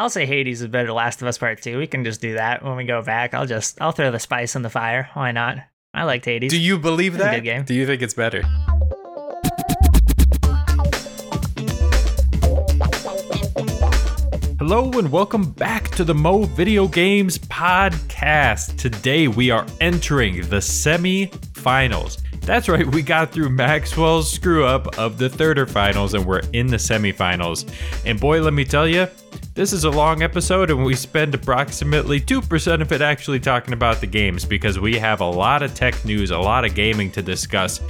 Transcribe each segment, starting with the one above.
I'll say Hades is better. Last of Us Part Two. We can just do that when we go back. I'll just I'll throw the spice in the fire. Why not? I liked Hades. Do you believe It's a that? good game. Do you think it's better? Hello and welcome back to the Mo Video Games Podcast. Today we are entering the semi-finals. That's right, we got through Maxwell's screw up of the third finals and we're in the semifinals. And boy, let me tell you, this is a long episode and we spend approximately 2% of it actually talking about the games because we have a lot of tech news, a lot of gaming to discuss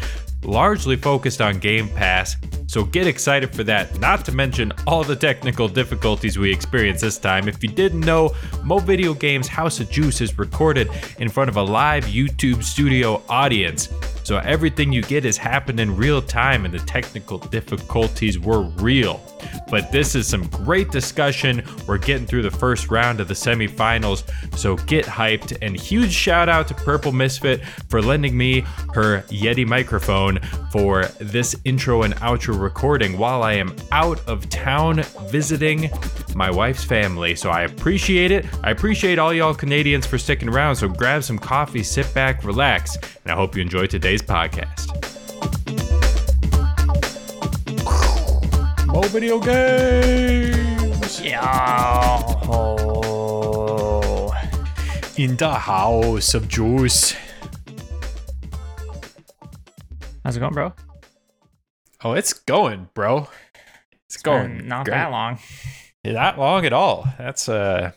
largely focused on Game Pass, so get excited for that. Not to mention all the technical difficulties we experienced this time. If you didn't know, Mo Video Games House of Juice is recorded in front of a live YouTube studio audience. So everything you get is happening in real time and the technical difficulties were real. But this is some great discussion. We're getting through the first round of the semifinals, so get hyped. And huge shout out to Purple Misfit for lending me her Yeti microphone for this intro and outro recording while I am out of town visiting my wife's family. So I appreciate it. I appreciate all y'all Canadians for sticking around. So grab some coffee, sit back, relax, and I hope you enjoy today's podcast. Mo video games Yeah. in the house of juice. How's it going, bro? Oh, it's going, bro. It's going. Been not great. that long. Not long at all. That's uh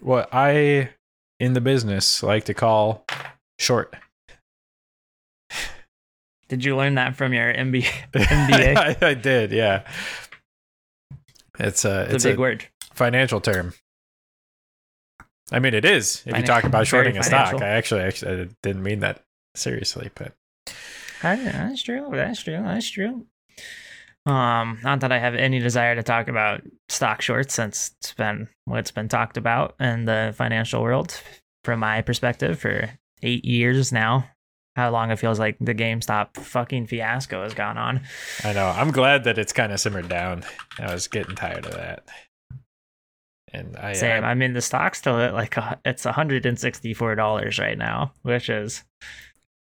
what I in the business like to call short. Did you learn that from your MBA? MBA. I, I did, yeah. It's a It's, it's a big a word. financial term. I mean, it is. If you talk about shorting a stock. I actually, actually I didn't mean that seriously, but I- That's true. That's true. That's true. Um, not that I have any desire to talk about stock shorts since it's been what's been talked about in the financial world from my perspective for eight years now. How long it feels like the GameStop fucking fiasco has gone on. I know. I'm glad that it's kind of simmered down. I was getting tired of that. And I, Same. I I mean, the stock's still at like a, it's hundred and sixty four dollars right now, which is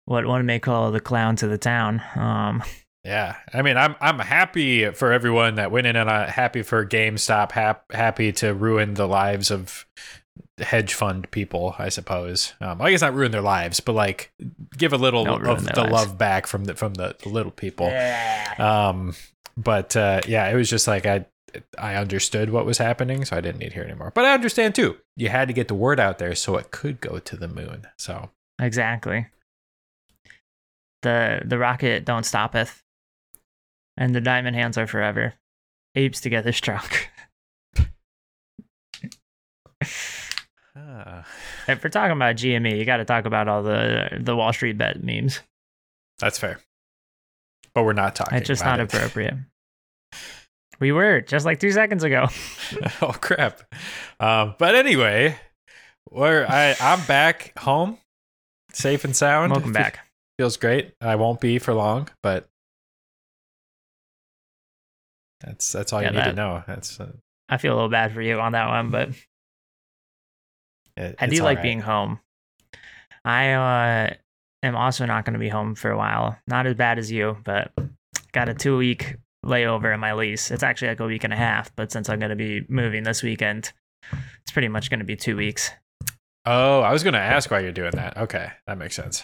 what one may call the clown to the town. Um, yeah. I mean, I'm I'm happy for everyone that went in and uh, happy for GameStop. Hap- happy to ruin the lives of hedge fund people, I suppose. Um, I guess not ruin their lives, but like give a little Don't of the lives. love back from the from the, the little people. yeah. Um, but uh, yeah, it was just like I I understood what was happening, so I didn't need to hear anymore. But I understand too. You had to get the word out there so it could go to the moon. So Exactly. The the rocket don't stoppeth. And the diamond hands are forever. Apes together strong. uh, if we're talking about GME, you gotta talk about all the the Wall Street bet memes. that's fair. But we're not talking. It's just not it. appropriate. We were just like two seconds ago. oh crap! Um, but anyway, where I I'm back home, safe and sound. Welcome back. Feels great. I won't be for long, but that's that's all Yeah, you need to know. That's uh, I feel a little bad for you on that one, but it, I do like right. being home. I uh, am also not going to be home for a while. Not as bad as you, but got a two week layover in my lease. It's actually like a week and a half, but since I'm going to be moving this weekend, it's pretty much going to be two weeks. Oh, I was going to ask why you're doing that. Okay, that makes sense.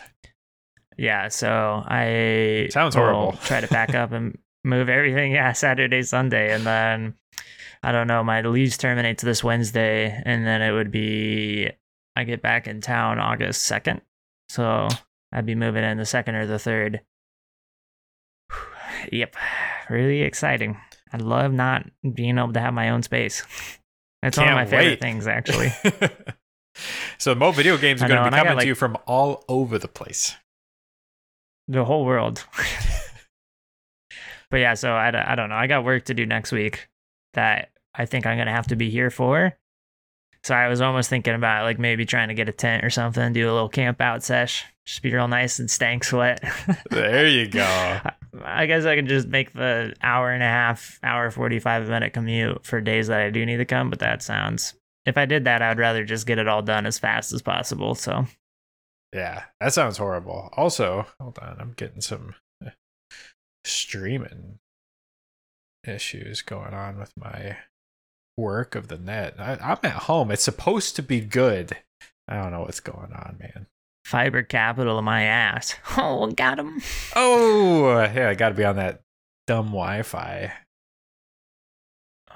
Yeah, so I Sounds horrible. try to pack up and move everything. Yeah, Saturday, Sunday, and then I don't know. My lease terminates this Wednesday, and then it would be I get back in town August second, so I'd be moving in the second or the third. Yep, really exciting. I love not being able to have my own space. It's one of my favorite wait. things, actually. so, Mo video games are going to be I got, coming like- to you from all over the place. the whole world. but yeah, so I, d- I don't know. I got work to do next week that I think I'm going to have to be here for. So I was almost thinking about like maybe trying to get a tent or something, do a little camp out sesh, just be real nice and stank sweat. There you go. I guess I could just make the hour and a half, hour 45 minute commute for days that I do need to come, but that sounds. If I did that, I'd rather just get it all done as fast as possible. So, Yeah, that sounds horrible. Also, hold on, I'm getting some uh, streaming issues going on with my work of the net. I, I'm at home. It's supposed to be good. I don't know what's going on, man. fiber capital of my ass. Oh, got him. Oh, yeah, I got to be on that dumb Wi-Fi.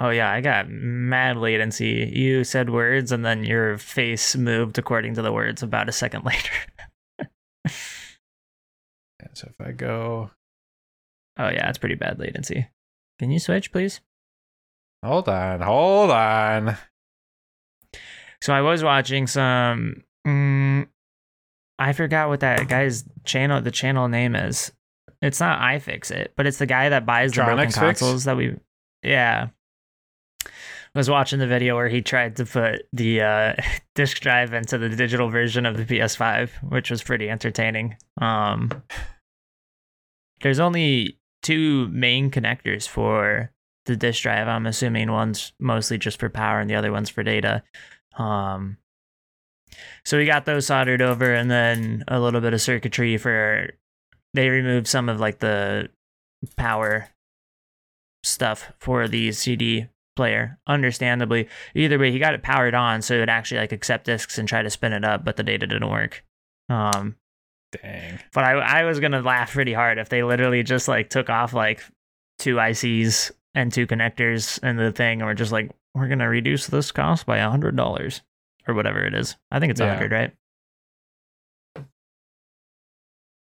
Oh, yeah, I got mad latency. You said words and then your face moved according to the words about a second later. Yeah, so if I go, Oh, yeah, it's pretty bad latency. Can you switch, please? Hold on, hold on. So I was watching some. Mm, I forgot what that guy's channel. The channel name is. It's not iFixit, but it's the guy that buys the broken Tronics Fix? consoles that we. Yeah. I was watching the video where he tried to put the uh, disk drive into the digital version of the PS5, which was pretty entertaining. Um, there's only two main connectors for the disk drive. I'm assuming one's mostly just for power and the other one's for data. Um, so we got those soldered over, and then a little bit of circuitry for. They removed some of like the power stuff for the CD player. Understandably, either way, he got it powered on, so it would actually like accept discs and try to spin it up, but the data didn't work. Um, Dang. but I I was gonna laugh pretty hard if they literally just like took off like two ICs and two connectors and the thing, and we're just like, we're gonna reduce this cost by a hundred dollars or whatever it is. I think it's a Yeah. hundred, right?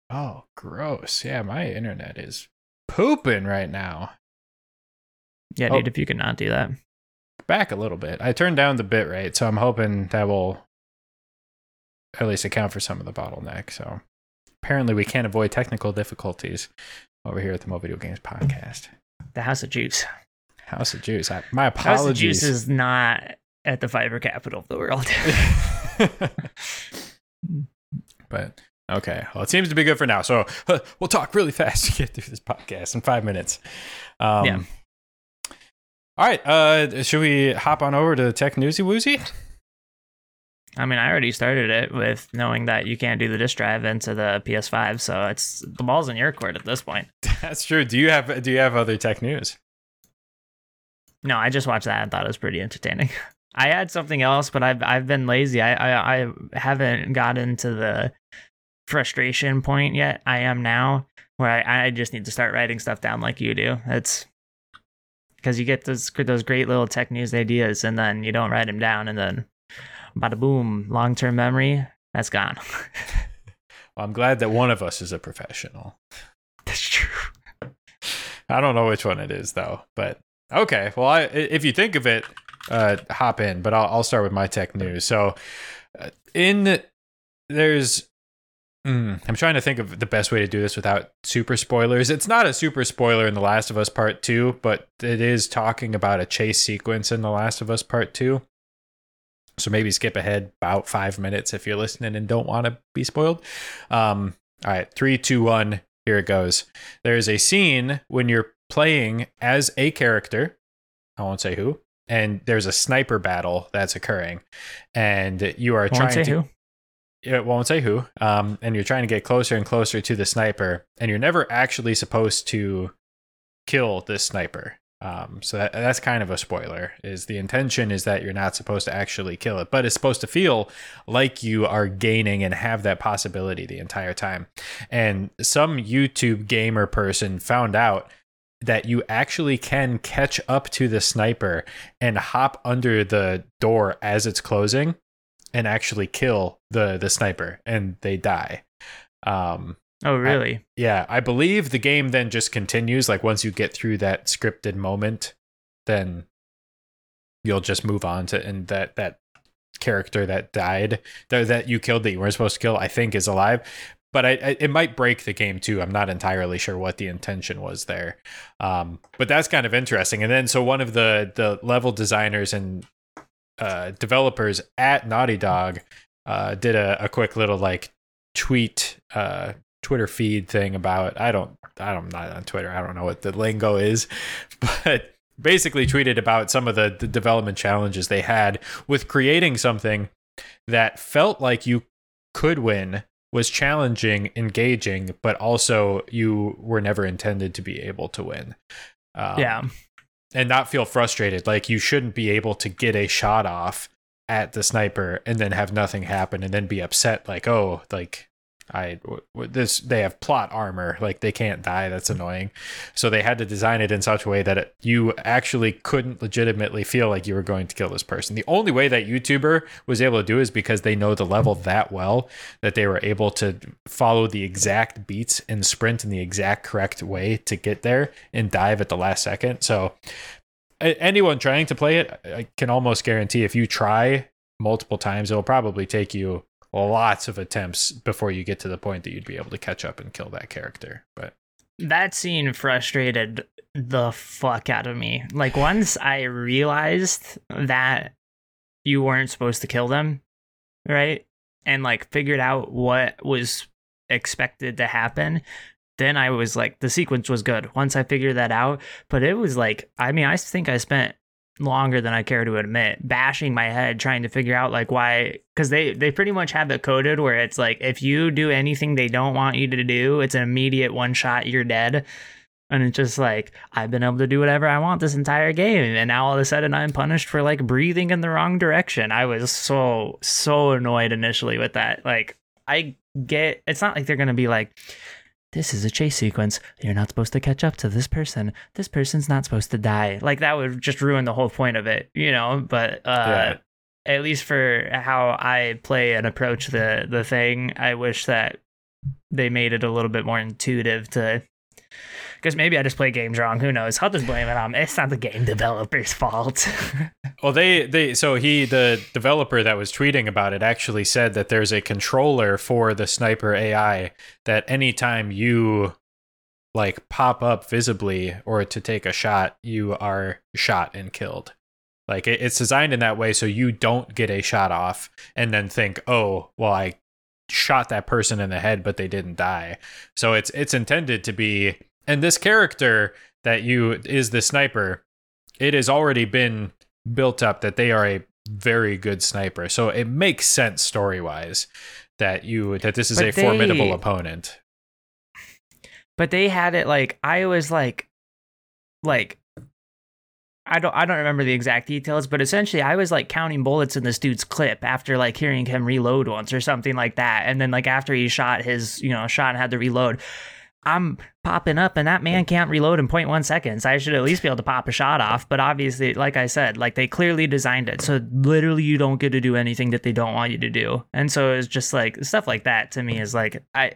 Oh, gross. Yeah, my internet is pooping right now. Yeah, Oh. dude. If you could not do that, Back a little bit. I turned down the bit rate, so I'm hoping that will at least account for some of the bottleneck. So apparently, we can't avoid technical difficulties over here at the Mo Video Games Podcast. The House of Juice. House of Juice. I, my apologies. House of Juice is not at the fiber capital of the world. but okay, well, it seems to be good for now. So uh, we'll talk really fast to get through this podcast in five minutes. Um, Yeah. All right. Uh, should we hop on over to Tech Newsy Woozy? I mean, I already started it with knowing that you can't do the disk drive into the PS5, so it's the ball's in your court at this point. That's true. Do you have Do you have other tech news? No, I just watched that and thought it was pretty entertaining. I had something else, but I've I've been lazy. I I, I haven't gotten to the frustration point yet. I am now where I, I just need to start writing stuff down like you do. It's because you get those those great little tech news ideas and then you don't write them down and then bada boom, long term memory that's gone. Well, I'm glad that one of us is a professional. that's true. I don't know which one it is though, but okay. Well, I, if you think of it, uh, hop in. But I'll, I'll start with my tech news. So, uh, in there's, mm, I'm trying to think of the best way to do this without super spoilers. It's not a super spoiler in The Last of Us Part Two, but it is talking about a chase sequence in The Last of Us Part Two. So maybe skip ahead about five minutes if you're listening and don't want to be spoiled. Um, all right, three, two, one. Here it goes. There's a scene when you're playing as a character. I won't say who. And there's a sniper battle that's occurring, and you are Won't trying say to. who. It won't say who. Um, and you're trying to get closer and closer to the sniper, and you're never actually supposed to kill this sniper. Um, so that, that's kind of a spoiler. Is the intention is that you're not supposed to actually kill it, but it's supposed to feel like you are gaining and have that possibility the entire time. And some YouTube gamer person found out that you actually can catch up to the sniper and hop under the door as it's closing and actually kill the the sniper and they die. Um Oh, really? yeah, I believe the game then just continues like once you get through that scripted moment then you'll just move on to and that that character that died that, that you killed that you weren't supposed to kill I think is alive. But I, I it might break the game too. I'm not entirely sure what the intention was there. Um but that's kind of interesting. And then so one of the the level designers and uh developers at Naughty Dog uh did a, a quick little like tweet uh Twitter feed thing about I don't I don't I'm not on Twitter. I don't know what the lingo is, but basically tweeted about some of the, the development challenges they had with creating something that felt like you could win was challenging, engaging, but also you were never intended to be able to win. Um, yeah. And not feel frustrated. Like you shouldn't be able to get a shot off at the sniper and then have nothing happen and then be upset like, oh, like I this they have plot armor. Like they can't die. That's annoying. So they had to design it in such a way that it, you actually couldn't legitimately feel like you were going to kill this person. The only way that youtuber was able to do is because they know the level that well that they were able to follow the exact beats and sprint in the exact correct way to get there and dive at the last second. So anyone trying to play it i can almost guarantee if you try multiple times it'll probably take you lots of attempts before you get to the point that you'd be able to catch up and kill that character. But that scene frustrated the fuck out of me. Like once I realized that you weren't supposed to kill them, right? And like figured out what was expected to happen, then I was like the sequence was good. Once I figured that out, but it was like I mean, I think I spent longer than I care to admit, bashing my head trying to figure out like why because they they pretty much have it coded where it's like if you do anything they don't want you to do, it's an immediate one shot, you're dead. And it's just like I've been able to do whatever I want this entire game, and now all of a sudden I'm punished for like breathing in the wrong direction. I was so so annoyed initially with that. Like I get it's not like they're gonna be like this is a chase sequence. You're not supposed to catch up to this person. This person's not supposed to die. Like that would just ruin the whole point of it, you know. But uh, yeah. at least for how I play and approach the the thing, I wish that they made it a little bit more intuitive to because maybe I just play games wrong. Who knows? I'll just blame it on. It's not the game developer's fault. well, they they so he the developer that was tweeting about it actually said that there's a controller for the sniper AI that anytime you like pop up visibly or to take a shot, you are shot and killed. Like it, it's designed in that way so you don't get a shot off and then think, oh, well, I shot that person in the head, but they didn't die. So it's it's intended to be and this character that you is the sniper, it has already been built up that they are a very good sniper. So it makes sense story wise that you that this is but a they, formidable opponent. But they had it like I was like like I don't I don't remember the exact details, but essentially I was like counting bullets in this dude's clip after like hearing him reload once or something like that. And then like after he shot his, you know, shot and had to reload. I'm popping up and that man can't reload in 0.1 seconds. I should at least be able to pop a shot off. But obviously, like I said, like they clearly designed it. So literally you don't get to do anything that they don't want you to do. And so it's just like stuff like that to me is like I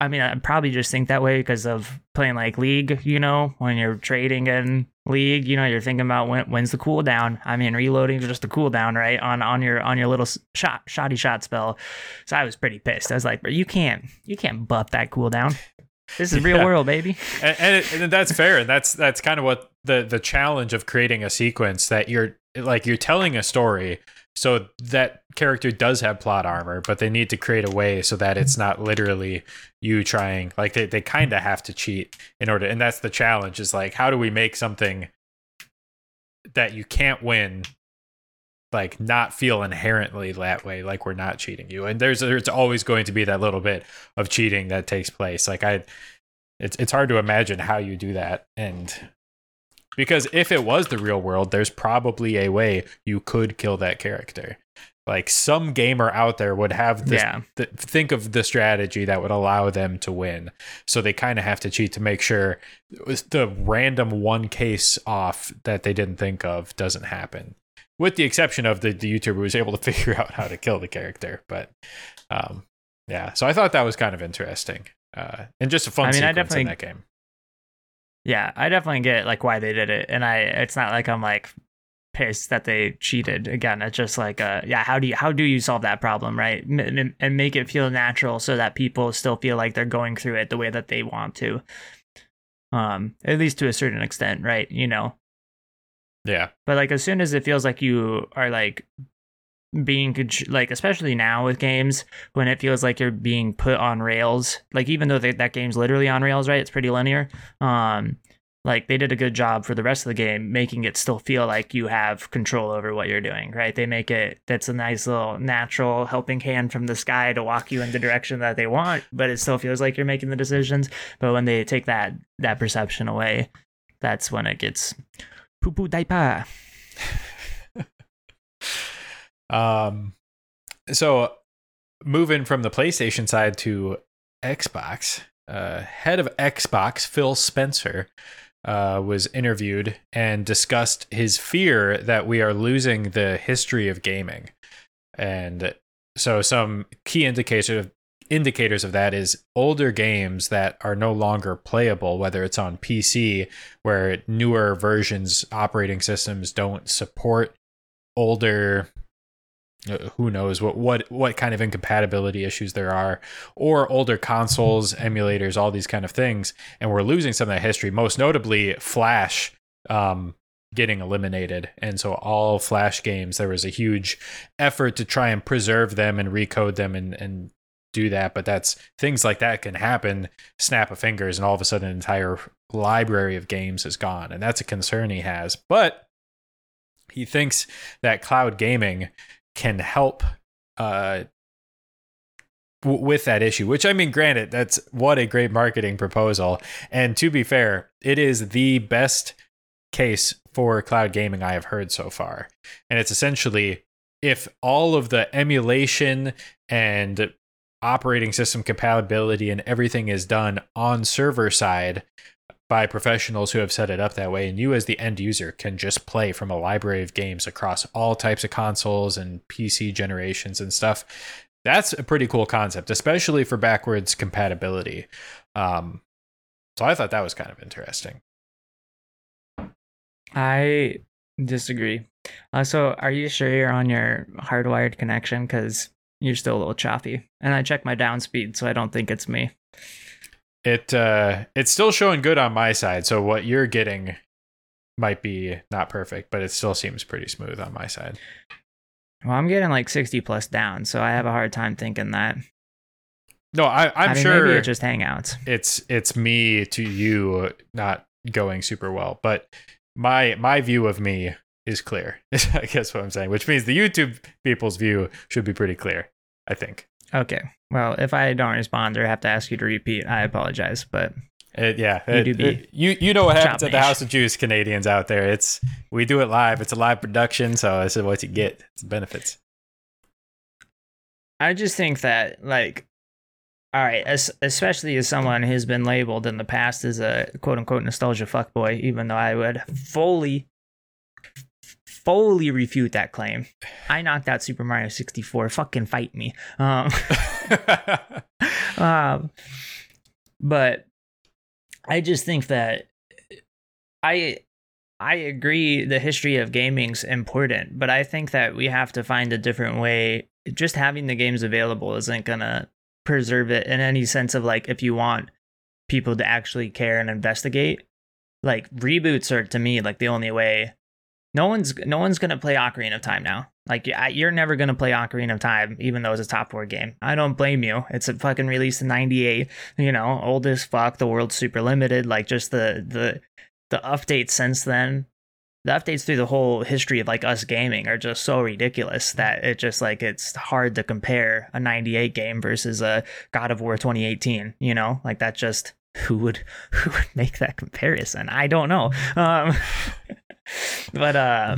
I mean, I probably just think that way because of playing like League, you know, when you're trading in League, you know, you're thinking about when, when's the cooldown. I mean, reloading is just a cooldown, right? On on your on your little shot shoddy shot spell. So I was pretty pissed. I was like, you can't you can't buff that cooldown. This is real yeah. world, baby. And, and, it, and that's fair. And that's that's kind of what the the challenge of creating a sequence that you're like you're telling a story so that character does have plot armor, but they need to create a way so that it's not literally you trying like they, they kind of have to cheat in order and that's the challenge is like how do we make something that you can't win like not feel inherently that way like we're not cheating you? And there's there's always going to be that little bit of cheating that takes place. Like i it's it's hard to imagine how you do that and because if it was the real world there's probably a way you could kill that character like some gamer out there would have this yeah. th- think of the strategy that would allow them to win so they kind of have to cheat to make sure the random one case off that they didn't think of doesn't happen with the exception of the, the YouTuber who was able to figure out how to kill the character. But um, yeah, so I thought that was kind of interesting uh, and just a fun I mean, I definitely, in that game. Yeah, I definitely get like why they did it, and I it's not like I'm like pissed that they cheated again it's just like uh yeah how do you how do you solve that problem right? And, and make it feel natural so that people still feel like they're going through it the way that they want to. Um at least to a certain extent right you know? Yeah. But like as soon as it feels like you are like being like especially now with games when it feels like you're being put on rails like even though they, that game's literally on rails right? It's pretty linear. Um like they did a good job for the rest of the game making it still feel like you have control over what you're doing right? They make it that's a nice little natural helping hand from the sky to walk you in the direction that they want but it still feels like you're making the decisions. But when they take that that perception away that's when it gets poo poo diaper um so moving from the PlayStation side to Xbox uh, head of Xbox Phil Spencer uh, was interviewed and discussed his fear that we are losing the history of gaming. And so, some key indicators indicators of that is older games that are no longer playable, whether it's on PC, where newer versions, operating systems don't support older who knows what what what kind of incompatibility issues there are or older consoles emulators all these kind of things. And we're losing some of that history most notably flash um, getting eliminated. And so all flash games there was a huge effort to try and preserve them and recode them and and do that. But that's things like that can happen snap of fingers and all of a sudden an entire library of games is gone. And that's a concern he has. But he thinks that cloud gaming can help uh, w- with that issue. Which I mean, granted, that's what a great marketing proposal. And to be fair, it is the best case for cloud gaming I have heard so far. And it's essentially if all of the emulation and operating system compatibility and everything is done on server side by professionals who have set it up that way. And you, as the end user, can just play from a library of games across all types of consoles and PC generations and stuff. That's a pretty cool concept, especially for backwards compatibility. Um, so I thought that was kind of interesting. I disagree. Uh, so, are you sure you're on your hardwired connection? Because you're still a little choppy. And I checked my down speed, so I don't think it's me it uh it's still showing good on my side so what you're getting might be not perfect but it still seems pretty smooth on my side. Well i'm getting like 60 plus down so i have a hard time thinking that. No i i'm I mean, sure maybe it's just hangouts. it's it's me to you not going super well but my my view of me is clear. I guess what i'm saying which means the youtube people's view should be pretty clear i think Okay. Well, if I don't respond or have to ask you to repeat, I apologize. But it, yeah, it, it, uh, you you know what happens at the House of Juice Canadians out there. It's we do it live. It's a live production, so this is what you get. It's benefits. I just think that like all right, as, especially as someone who's been labeled in the past as a quote unquote nostalgia fuckboy, even though I would fully fully refute that claim. I knocked out Super Mario 64. Fucking fight me. Um, um, but I just think that I I agree the history of gaming's important, but I think that we have to find a different way. Just having the games available isn't gonna preserve it in any sense of like if you want people to actually care and investigate. Like reboots are to me like the only way no one's no one's gonna play Ocarina of Time now. Like you're never gonna play Ocarina of Time, even though it's a top four game. I don't blame you. It's a fucking release in '98. You know, old as fuck. The world's super limited. Like just the the the updates since then. The updates through the whole history of like us gaming are just so ridiculous that it just like it's hard to compare a 98 game versus a God of War 2018, you know? Like that just who would who would make that comparison? I don't know. Um but uh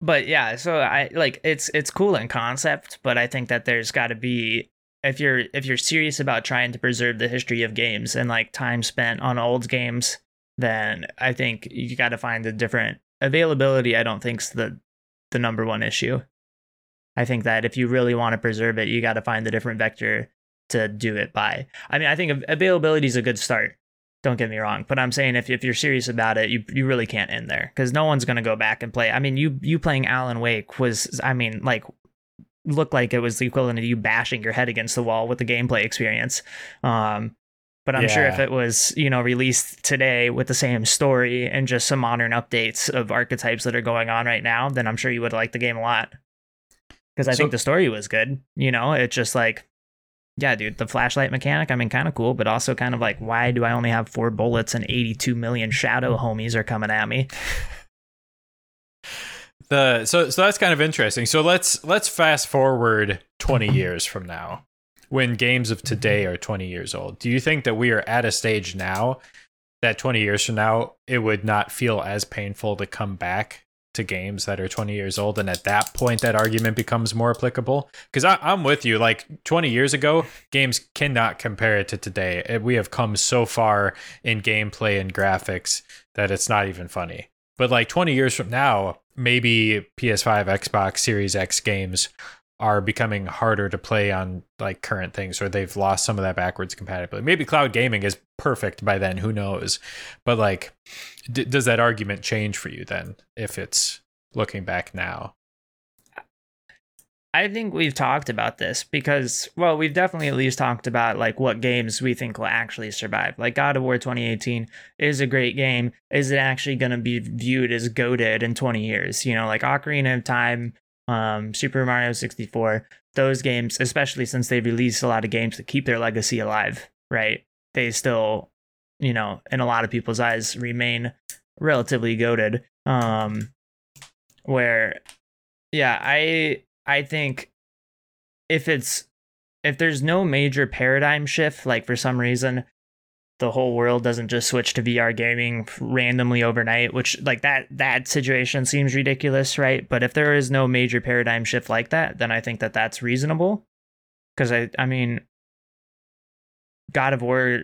but yeah so i like it's it's cool in concept but i think that there's got to be if you're if you're serious about trying to preserve the history of games and like time spent on old games then i think you got to find a different availability i don't think's the the number one issue. I think that if you really want to preserve it you got to find a different vector to do it by. I mean i think availability is a good start don't get me wrong, but I'm saying if, if you're serious about it, you you really can't end there because no one's gonna go back and play. I mean, you you playing Alan Wake was, I mean, like looked like it was the equivalent of you bashing your head against the wall with the gameplay experience. Um, but I'm yeah. sure if it was, you know, released today with the same story and just some modern updates of archetypes that are going on right now, then I'm sure you would like the game a lot. because I So- think the story was good. You know, it's just like, yeah, dude, the flashlight mechanic. I mean, kind of cool, but also kind of like, why do I only have four bullets and 82 million shadow hmm. homies are coming at me? the so so that's kind of interesting. So let's let's fast forward 20 mm-hmm. years from now when games of today mm-hmm. are 20 years old. Do you think that we are at a stage now that 20 years from now it would not feel as painful to come back to games that are 20 years old and at that point that argument becomes more applicable? Because i'm with you like 20 years ago games cannot compare it to today. We have come so far in gameplay and graphics that it's not even funny. But like 20 years from now maybe ps5 xbox series x games are becoming harder to play on like current things or they've lost some of that backwards compatibility maybe cloud gaming is perfect by then who knows but like d- does that argument change for you then if it's looking back now I think we've talked about this because, well, we've definitely at least talked about like what games we think will actually survive. Like God of War 2018 is a great game. Is it actually going to be viewed as goaded in 20 years? You know, like Ocarina of Time, um, Super Mario 64, those games, especially since they've released a lot of games to keep their legacy alive, right? They still, you know, in a lot of people's eyes, remain relatively goaded. Um, where, yeah, I I think if it's if there's no major paradigm shift, like for some reason the whole world doesn't just switch to VR gaming randomly overnight, which like that that situation seems ridiculous, right? But if there is no major paradigm shift like that, then I think that that's reasonable. Because I I mean, God of War,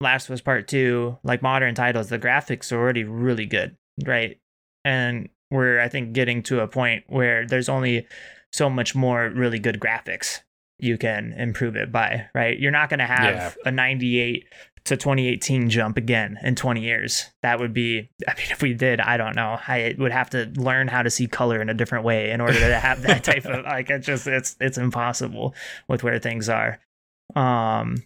Last of Us Part Two, like modern titles, the graphics are already really good, right? And we're I think getting to a point where there's only so much more really good graphics you can improve it by, right? You're not going to have Yeah. a 98 to 2018 jump again in 20 years. That would be, I mean, if we did, I don't know. I would have to learn how to see color in a different way in order to have that type of like. It's just it's it's impossible with where things are. Um,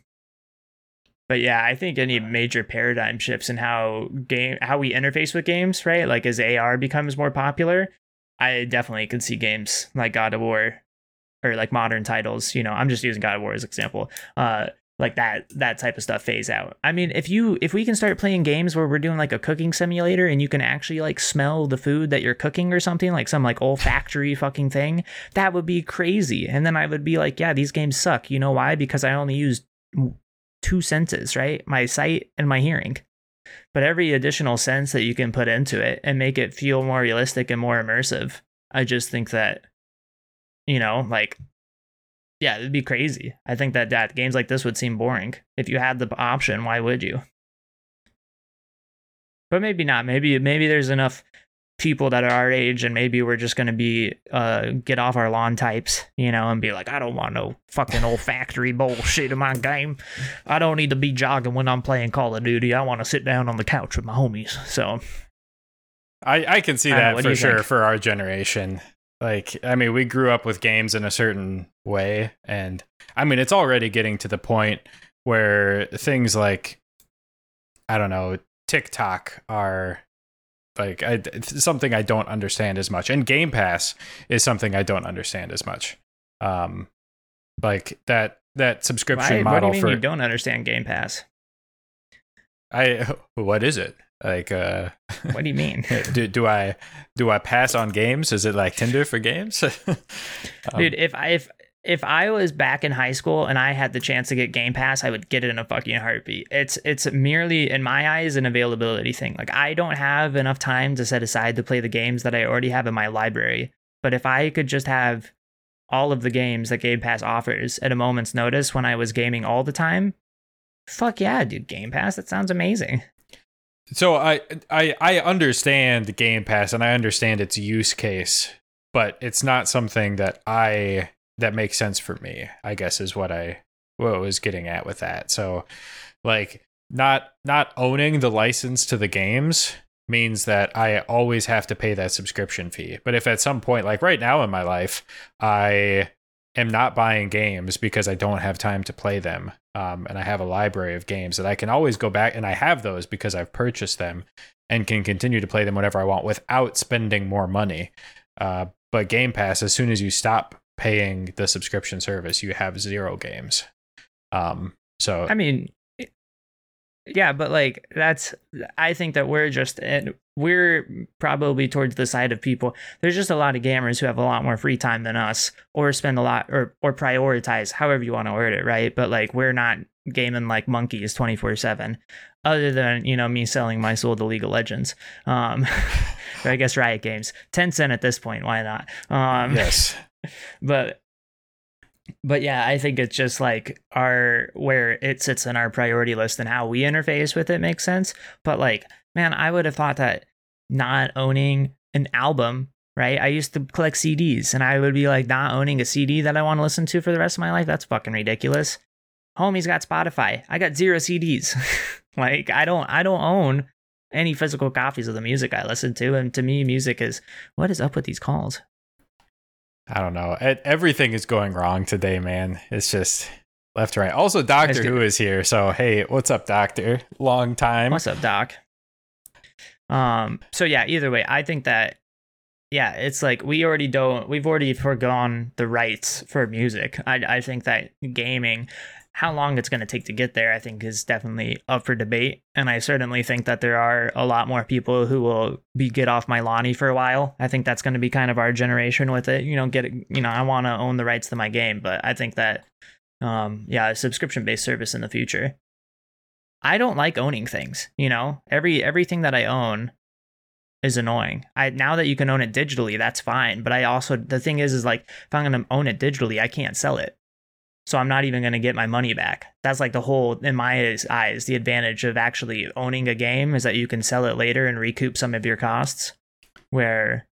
but yeah, I think any major paradigm shifts in how game how we interface with games, right? Like as AR becomes more popular, I definitely could see games like God of War or like modern titles, you know, I'm just using God of War as an example. Uh like that that type of stuff phase out. I mean, if you if we can start playing games where we're doing like a cooking simulator and you can actually like smell the food that you're cooking or something, like some like olfactory fucking thing, that would be crazy. And then I would be like, yeah, these games suck. You know why? Because I only use two senses, right? My sight and my hearing. But every additional sense that you can put into it and make it feel more realistic and more immersive, I just think that, you know, like, yeah, it'd be crazy. I think that, that games like this would seem boring. If you had the option, why would you? But maybe not. Maybe maybe there's enough people that are our age and maybe we're just going to be uh get off our lawn types you know and be like i don't want no fucking olfactory bullshit in my game i don't need to be jogging when i'm playing call of duty i want to sit down on the couch with my homies so I, I can see I don't know, that for sure think? for our generation. Like, I mean, we grew up with games in a certain way. And I mean, it's already getting to the point where things like, I don't know, TikTok are like I, something I don't understand as much. And Game Pass is something I don't understand as much. Um, like that, that subscription why, what do model you mean for you don't understand game pass I, what is it? Like, uh, what do you mean? do, do I do I pass on games? Is it like Tinder for games? Um, dude if i if if i was back in high school and i had the chance to get game pass i would get it in a fucking heartbeat. It's it's merely in my eyes an availability thing. Like i don't have enough time to set aside to play the games that i already have in my library. But if i could just have all of the games that game pass offers at a moment's notice when i was gaming all the time fuck yeah dude. Game pass that sounds amazing so I I I understand Game Pass and I understand its use case, but it's not something that I that makes sense for me. I guess is what I what I was getting at with that. So like not not owning the license to the games means that I always have to pay that subscription fee. But if at some point like right now in my life I am not buying games because I don't have time to play them. Um, and I have a library of games that I can always go back and I have those because I've purchased them and can continue to play them whenever I want without spending more money. Uh, but Game Pass, as soon as you stop paying the subscription service, you have zero games. Um, so I mean, yeah, but like that's I think that we're just and we're probably towards the side of people. There's just a lot of gamers who have a lot more free time than us, or spend a lot or or prioritize however you want to word it, right? But like we're not gaming like monkeys 24 seven, other than you know me selling my soul to League of Legends. Um, I guess Riot Games, Tencent at this point, why not? Um, yes, but but yeah, I think it's just like our where it sits in our priority list and how we interface with it makes sense. But like, man, I would have thought that not owning an album, right? I used to collect CDs and I would be like not owning a CD that I want to listen to for the rest of my life. That's fucking ridiculous. Homie's got Spotify. I got zero CDs. like I don't I don't own any physical copies of the music I listen to. And to me, music is what is up with these calls? I don't know. Everything is going wrong today, man. It's just left to right. Also, Doctor Who is here. So, hey, what's up, Doctor? Long time. What's up, Doc? Um. So yeah. Either way, I think that yeah, it's like we already don't. We've already foregone the rights for music. I I think that gaming how long it's going to take to get there, I think, is definitely up for debate. And I certainly think that there are a lot more people who will be get off my Lonnie for a while. I think that's going to be kind of our generation with it. You know, get you know, I want to own the rights to my game, but I think that, um, yeah, a subscription based service in the future. I don't like owning things. You know, every everything that I own is annoying. I now that you can own it digitally, that's fine. But I also the thing is, is like if I'm going to own it digitally, I can't sell it so I'm not even going to get my money back. That's like the whole, in my eyes, the advantage of actually owning a game is that you can sell it later and recoup some of your costs. Where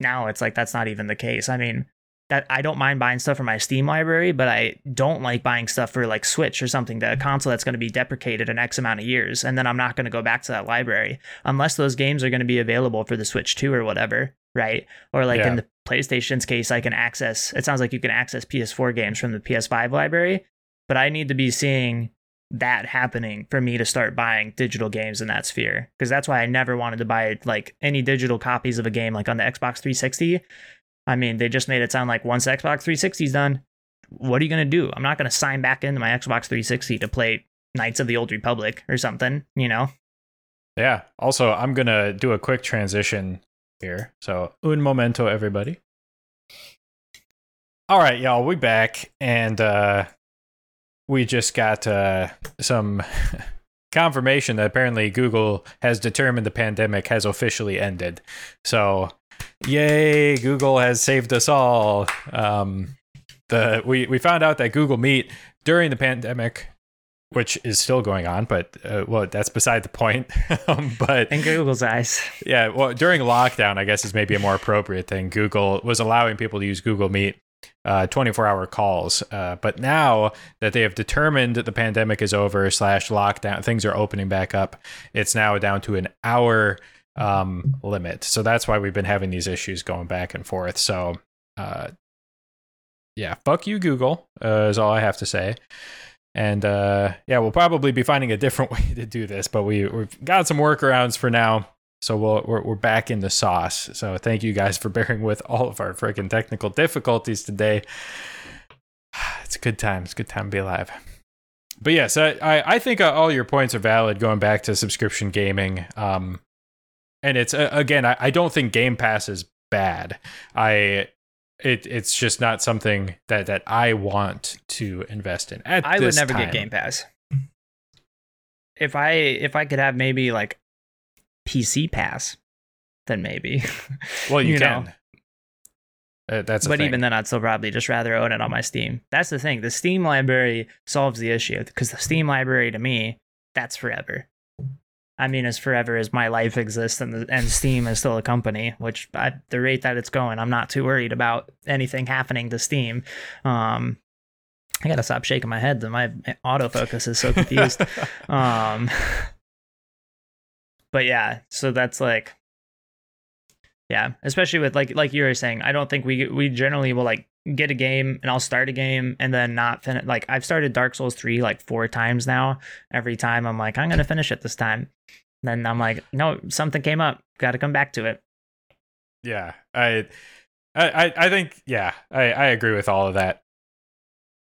now it's like that's not even the case. I mean, that I don't mind buying stuff for my Steam library, but I don't like buying stuff for like Switch or something, a console that's going to be deprecated in X amount of years, and then I'm not going to go back to that library unless those games are going to be available for the Switch 2 or whatever, right? Or like yeah. in the PlayStation's case, I can access. It sounds like you can access PS4 games from the PS5 library, but I need to be seeing that happening for me to start buying digital games in that sphere because that's why I never wanted to buy like any digital copies of a game like on the Xbox 360 I mean, they just made it sound like once Xbox 360 is done, what are you going to do? I'm not going to sign back into my Xbox 360 to play Knights of the Old Republic or something, you know? Yeah. Also, I'm going to do a quick transition here. So, un momento, everybody. All right, y'all, we back and uh we just got uh some confirmation that apparently Google has determined the pandemic has officially ended. So, yay, Google has saved us all. Um, the we we found out that Google Meet during the pandemic, which is still going on, but uh, well, that's beside the point. um, but in Google's eyes, yeah. Well, during lockdown, I guess is maybe a more appropriate thing. Google was allowing people to use Google Meet uh, 24 hour calls. Uh, but now that they have determined that the pandemic is over, slash lockdown, things are opening back up, it's now down to an hour um, limit. So that's why we've been having these issues going back and forth. So, uh, yeah, fuck you, Google, uh, is all I have to say. And uh, yeah, we'll probably be finding a different way to do this, but we, we've got some workarounds for now. So we'll, we're, we're back in the sauce. So thank you guys for bearing with all of our freaking technical difficulties today. It's a good time. It's a good time to be alive. But yes, I, I think uh, all your points are valid going back to subscription gaming. Um, and it's uh, again, I, I don't think Game Pass is bad. I it it's just not something that that I want to invest in. At I would never time. get Game Pass. If I if I could have maybe like PC Pass, then maybe. Well, you, you can. Know. Uh, that's but even then, I'd still probably just rather own it on my Steam. That's the thing. The Steam library solves the issue because the Steam library to me, that's forever. I mean, as forever as my life exists, and the, and Steam is still a company. Which at the rate that it's going, I'm not too worried about anything happening to Steam. Um, I gotta stop shaking my head. My autofocus is so confused. um, but yeah, so that's like yeah, especially with like like you were saying, I don't think we we generally will like get a game and I'll start a game and then not finish. Like I've started Dark Souls three like four times now. Every time I'm like I'm gonna finish it this time. Then I'm like, no, something came up. Got to come back to it. Yeah, I, I, I think yeah, I, I agree with all of that.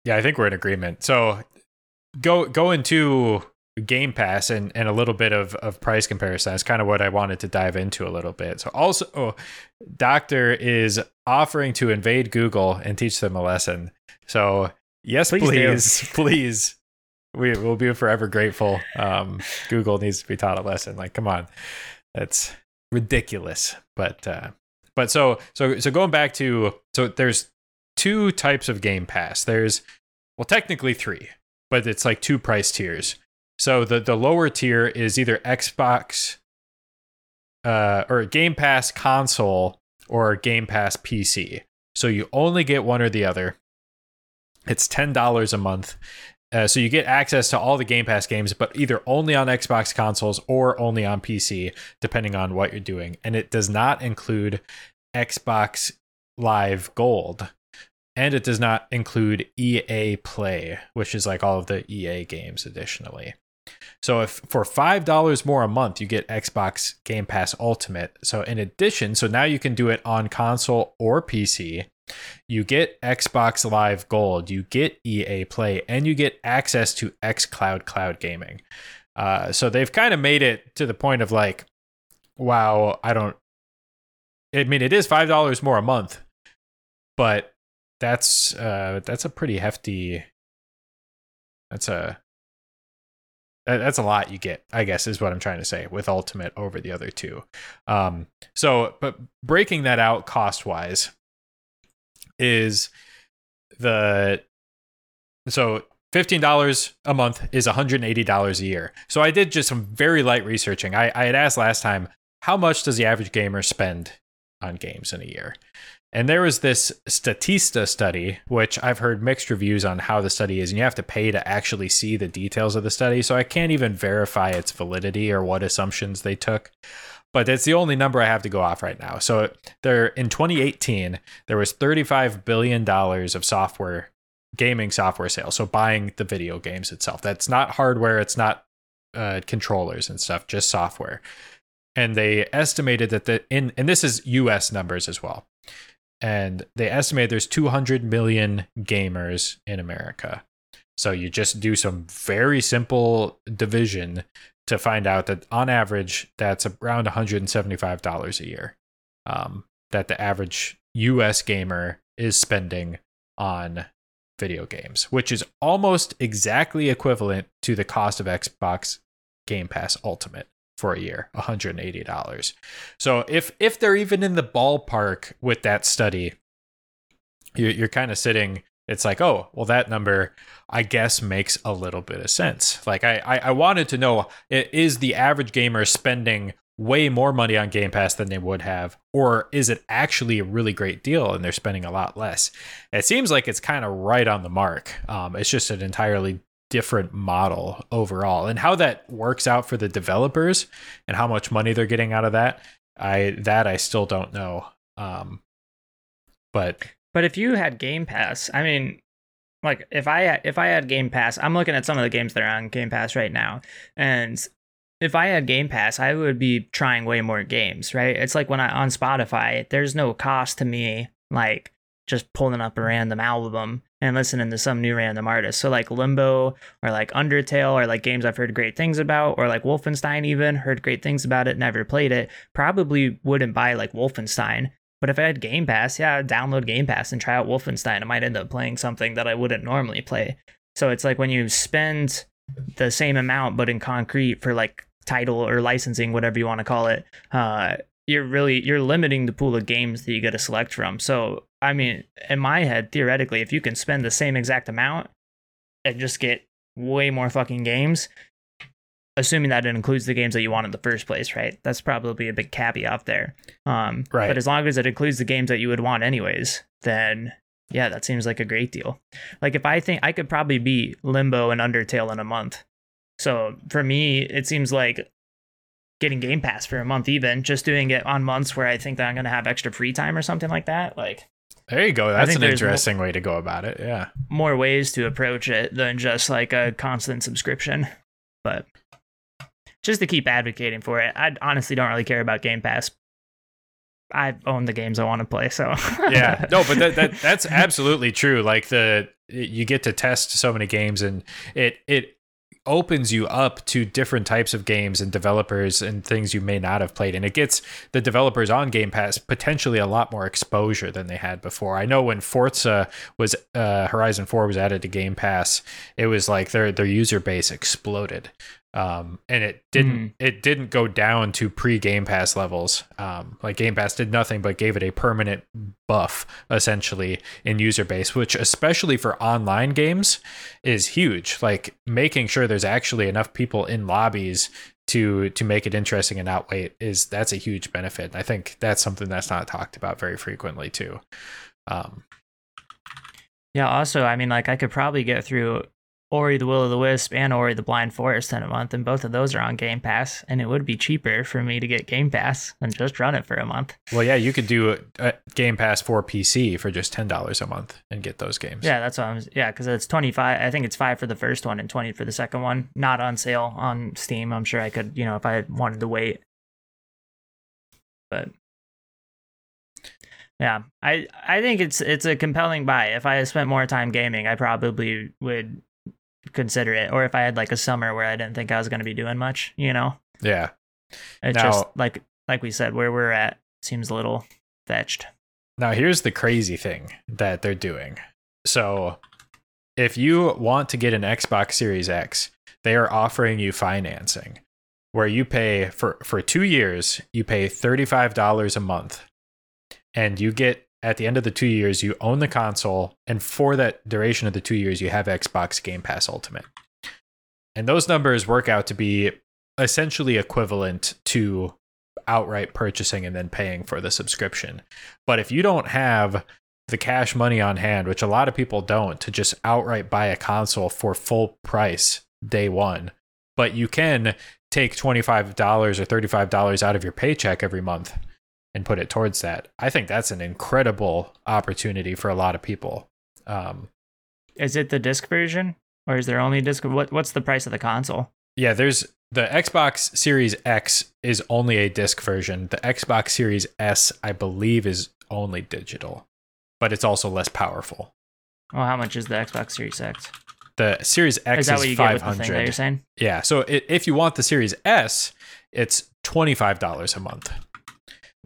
Yeah, I think we're in agreement. So go go into Game Pass and, and a little bit of, of price comparison. That's kind of what I wanted to dive into a little bit. So also oh, Doctor is offering to invade Google and teach them a lesson. So yes, please, please, please. We will be forever grateful. Um, Google needs to be taught a lesson. Like, come on. That's ridiculous. But uh but so so so going back to so there's two types of Game Pass. There's well technically three, but it's like two price tiers. So the the lower tier is either Xbox uh, or Game Pass console or Game Pass PC. So you only get one or the other. It's ten dollars a month. Uh, so you get access to all the Game Pass games, but either only on Xbox consoles or only on PC, depending on what you're doing. And it does not include Xbox Live Gold, and it does not include EA Play, which is like all of the EA games additionally. So if for five dollars more a month, you get Xbox Game Pass Ultimate. So in addition, so now you can do it on console or PC. You get Xbox Live Gold, you get EA Play, and you get access to xCloud Cloud Cloud Gaming. Uh, so they've kind of made it to the point of like, wow, I don't. I mean, it is five dollars more a month, but that's uh, that's a pretty hefty. That's a that's a lot you get i guess is what i'm trying to say with ultimate over the other two. Um so but breaking that out cost wise is the so $15 a month is $180 a year. So i did just some very light researching. I, I had asked last time how much does the average gamer spend on games in a year and there was this Statista study, which I've heard mixed reviews on how the study is, and you have to pay to actually see the details of the study. So I can't even verify its validity or what assumptions they took. But it's the only number I have to go off right now. So there in 2018, there was 35 billion dollars of software gaming software sales. So buying the video games itself. That's not hardware, it's not uh, controllers and stuff, just software. And they estimated that the in and this is US numbers as well and they estimate there's 200 million gamers in America. So you just do some very simple division to find out that on average that's around $175 a year um, that the average US gamer is spending on video games, which is almost exactly equivalent to the cost of Xbox Game Pass Ultimate for a year, $180. So if if they're even in the ballpark with that study, you're, you're kind of sitting. It's like, oh, well, that number, I guess, makes a little bit of sense. Like, I, I, I wanted to know is the average gamer spending way more money on Game Pass than they would have, or is it actually a really great deal and they're spending a lot less? It seems like it's kind of right on the mark. Um, it's just an entirely different model overall. And how that works out for the developers and how much money they're getting out of that i that i still don't know. Um but but if you had game pass i mean like if i if i had game pass i'm looking at some of the games that are on game pass right now. And if I had Game Pass, I would be trying way more games, right? It's like when I on Spotify, there's no cost to me like just pulling up a random album and listening to some new random artist. So like Limbo or like Undertale or like games I've heard great things about or like Wolfenstein even heard great things about it, never played it. Probably wouldn't buy like Wolfenstein. But if I had Game Pass, yeah, download Game Pass and try out Wolfenstein. I might end up playing something that I wouldn't normally play. So it's like when you spend the same amount but in concrete for like title or licensing, whatever you want to call it, uh, you're really you're limiting the pool of games that you get to select from. So I mean, in my head, theoretically, if you can spend the same exact amount and just get way more fucking games, assuming that it includes the games that you want in the first place, right? That's probably a big caveat there. Um, right. But as long as it includes the games that you would want anyways, then yeah, that seems like a great deal. Like if I think I could probably beat Limbo and Undertale in a month. So for me, it seems like getting Game Pass for a month, even just doing it on months where I think that I'm going to have extra free time or something like that. Like, there you go. That's an interesting way to go about it. Yeah. More ways to approach it than just like a constant subscription. But just to keep advocating for it, I honestly don't really care about Game Pass. I own the games I want to play. So yeah, no, but that, that that's absolutely true. Like the you get to test so many games, and it it opens you up to different types of games and developers and things you may not have played and it gets the developers on game pass potentially a lot more exposure than they had before. I know when forza was uh, horizon 4 was added to game pass it was like their their user base exploded um, and it didn't mm. it didn't go down to pre Game Pass levels. Um, like Game Pass did nothing but gave it a permanent buff essentially in user base, which especially for online games is huge. Like making sure there's actually enough people in lobbies to to make it interesting and outweigh is that's a huge benefit. I think that's something that's not talked about very frequently too. Um, yeah. Also, I mean, like I could probably get through Ori the Will of the Wisp and Ori the Blind Forest in a month, and both of those are on Game Pass, and it would be cheaper for me to get Game Pass than just run it for a month. Well, yeah, you could do a Game Pass for PC for just ten dollars a month and get those games. Yeah, that's what I'm. Yeah, because it's twenty five. I think it's five for the first one and twenty for the second one. Not on sale on Steam. I'm sure I could, you know, if I wanted to wait. But yeah, I I think it's it's a compelling buy. If I spent more time gaming, I probably would consider it. Or if I had like a summer where I didn't think I was going to be doing much, you know? Yeah. It's now, just like like we said, where we're at seems a little fetched. Now here's the crazy thing that they're doing. So if you want to get an Xbox Series X, they are offering you financing where you pay for for 2 years, you pay $35 a month and you get at the end of the two years, you own the console, and for that duration of the two years, you have Xbox Game Pass Ultimate. And those numbers work out to be essentially equivalent to outright purchasing and then paying for the subscription. But if you don't have the cash money on hand, which a lot of people don't, to just outright buy a console for full price day one, but you can take $25 or $35 out of your paycheck every month and put it towards that. I think that's an incredible opportunity for a lot of people. Um, is it the disc version, or is there only disc? What What's the price of the console? Yeah, there's the Xbox Series X is only a disc version. The Xbox Series S, I believe, is only digital, but it's also less powerful. Well, how much is the Xbox Series X? The Series X is, that what you 500. Get that you're saying? Yeah. So if you want the Series S, it's twenty five dollars a month.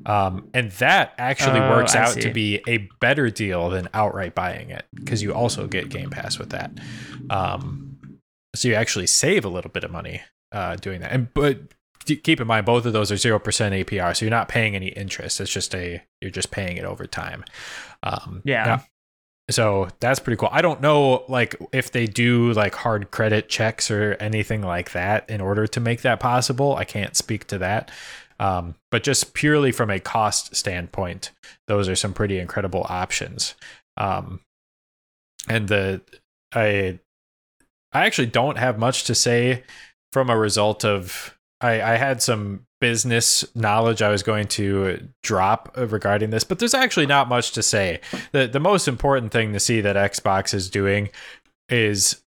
Um, and that actually oh, works out to be a better deal than outright buying it because you also get Game Pass with that. Um, so you actually save a little bit of money uh, doing that. And but keep in mind, both of those are zero percent APR, so you're not paying any interest. It's just a you're just paying it over time. Um, yeah. Now, so that's pretty cool. I don't know like if they do like hard credit checks or anything like that in order to make that possible. I can't speak to that. Um, but just purely from a cost standpoint, those are some pretty incredible options. Um, and the I I actually don't have much to say from a result of I, I had some business knowledge I was going to drop regarding this, but there's actually not much to say. The the most important thing to see that Xbox is doing is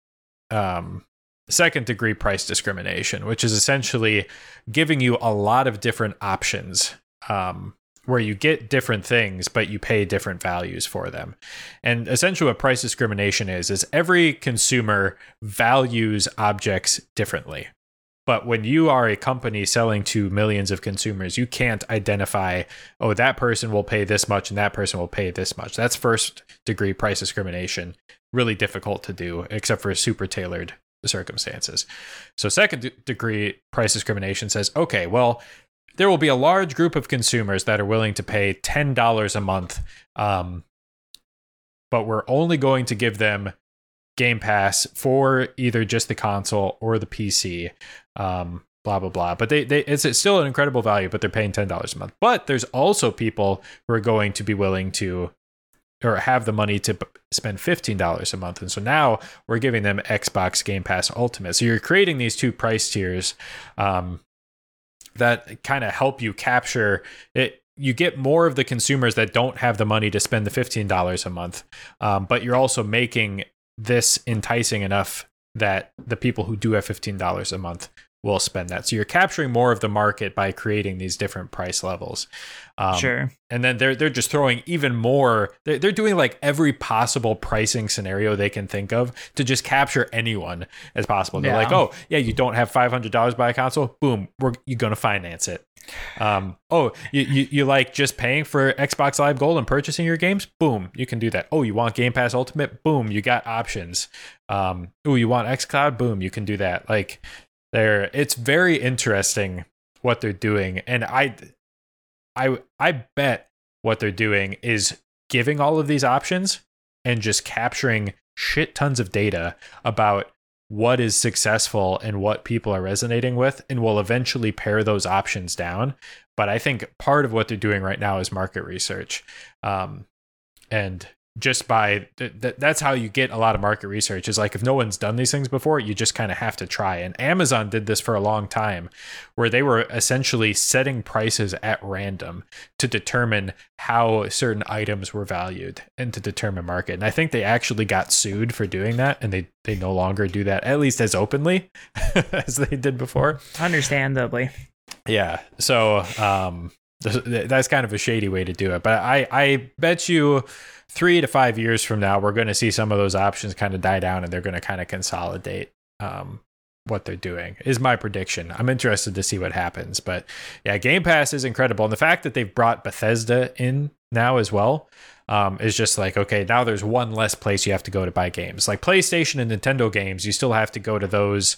um second degree price discrimination, which is essentially giving you a lot of different options um, where you get different things, but you pay different values for them. And essentially, what price discrimination is, is every consumer values objects differently. But when you are a company selling to millions of consumers, you can't identify, oh, that person will pay this much and that person will pay this much. That's first degree price discrimination. Really difficult to do, except for a super tailored circumstances. So, second degree price discrimination says, okay, well, there will be a large group of consumers that are willing to pay $10 a month, um, but we're only going to give them Game Pass for either just the console or the PC. Um, blah blah blah. But they, they it's, it's still an incredible value, but they're paying ten dollars a month. But there's also people who are going to be willing to or have the money to spend $15 a month. And so now we're giving them Xbox Game Pass Ultimate. So you're creating these two price tiers um, that kind of help you capture it. You get more of the consumers that don't have the money to spend the $15 a month, um, but you're also making this enticing enough that the people who do have $15 a month will spend that. So you're capturing more of the market by creating these different price levels. Um, sure. And then they're they're just throwing even more. They're, they're doing like every possible pricing scenario they can think of to just capture anyone as possible. They're Yeah. like, oh yeah, you don't have five hundred dollars buy a console. Boom, we're you're gonna finance it. Um, oh, you, you you like just paying for Xbox Live Gold and purchasing your games? Boom, you can do that. Oh, you want Game Pass Ultimate? Boom, you got options. Um, oh, you want XCloud? Boom, you can do that. Like, it's very interesting what they're doing, and I, I I bet what they're doing is giving all of these options and just capturing shit tons of data about what is successful and what people are resonating with and will eventually pare those options down. But i think part of what they're doing right now is market research um, and just by th- th- that's how you get a lot of market research is like if no one's done these things before you just kind of have to try and amazon did this for a long time where they were essentially setting prices at random to determine how certain items were valued and to determine market and i think they actually got sued for doing that and they they no longer do that at least as openly as they did before Understandably. yeah. So um, that's kind of a shady way to do it. But I, I bet you three to five years from now, we're going to see some of those options kind of die down and they're going to kind of consolidate um, what they're doing, is my prediction. I'm interested to see what happens. But yeah, Game Pass is incredible. And the fact that they've brought Bethesda in now as well. Um, is just like okay now there's one less place you have to go to buy games like playstation and nintendo games you still have to go to those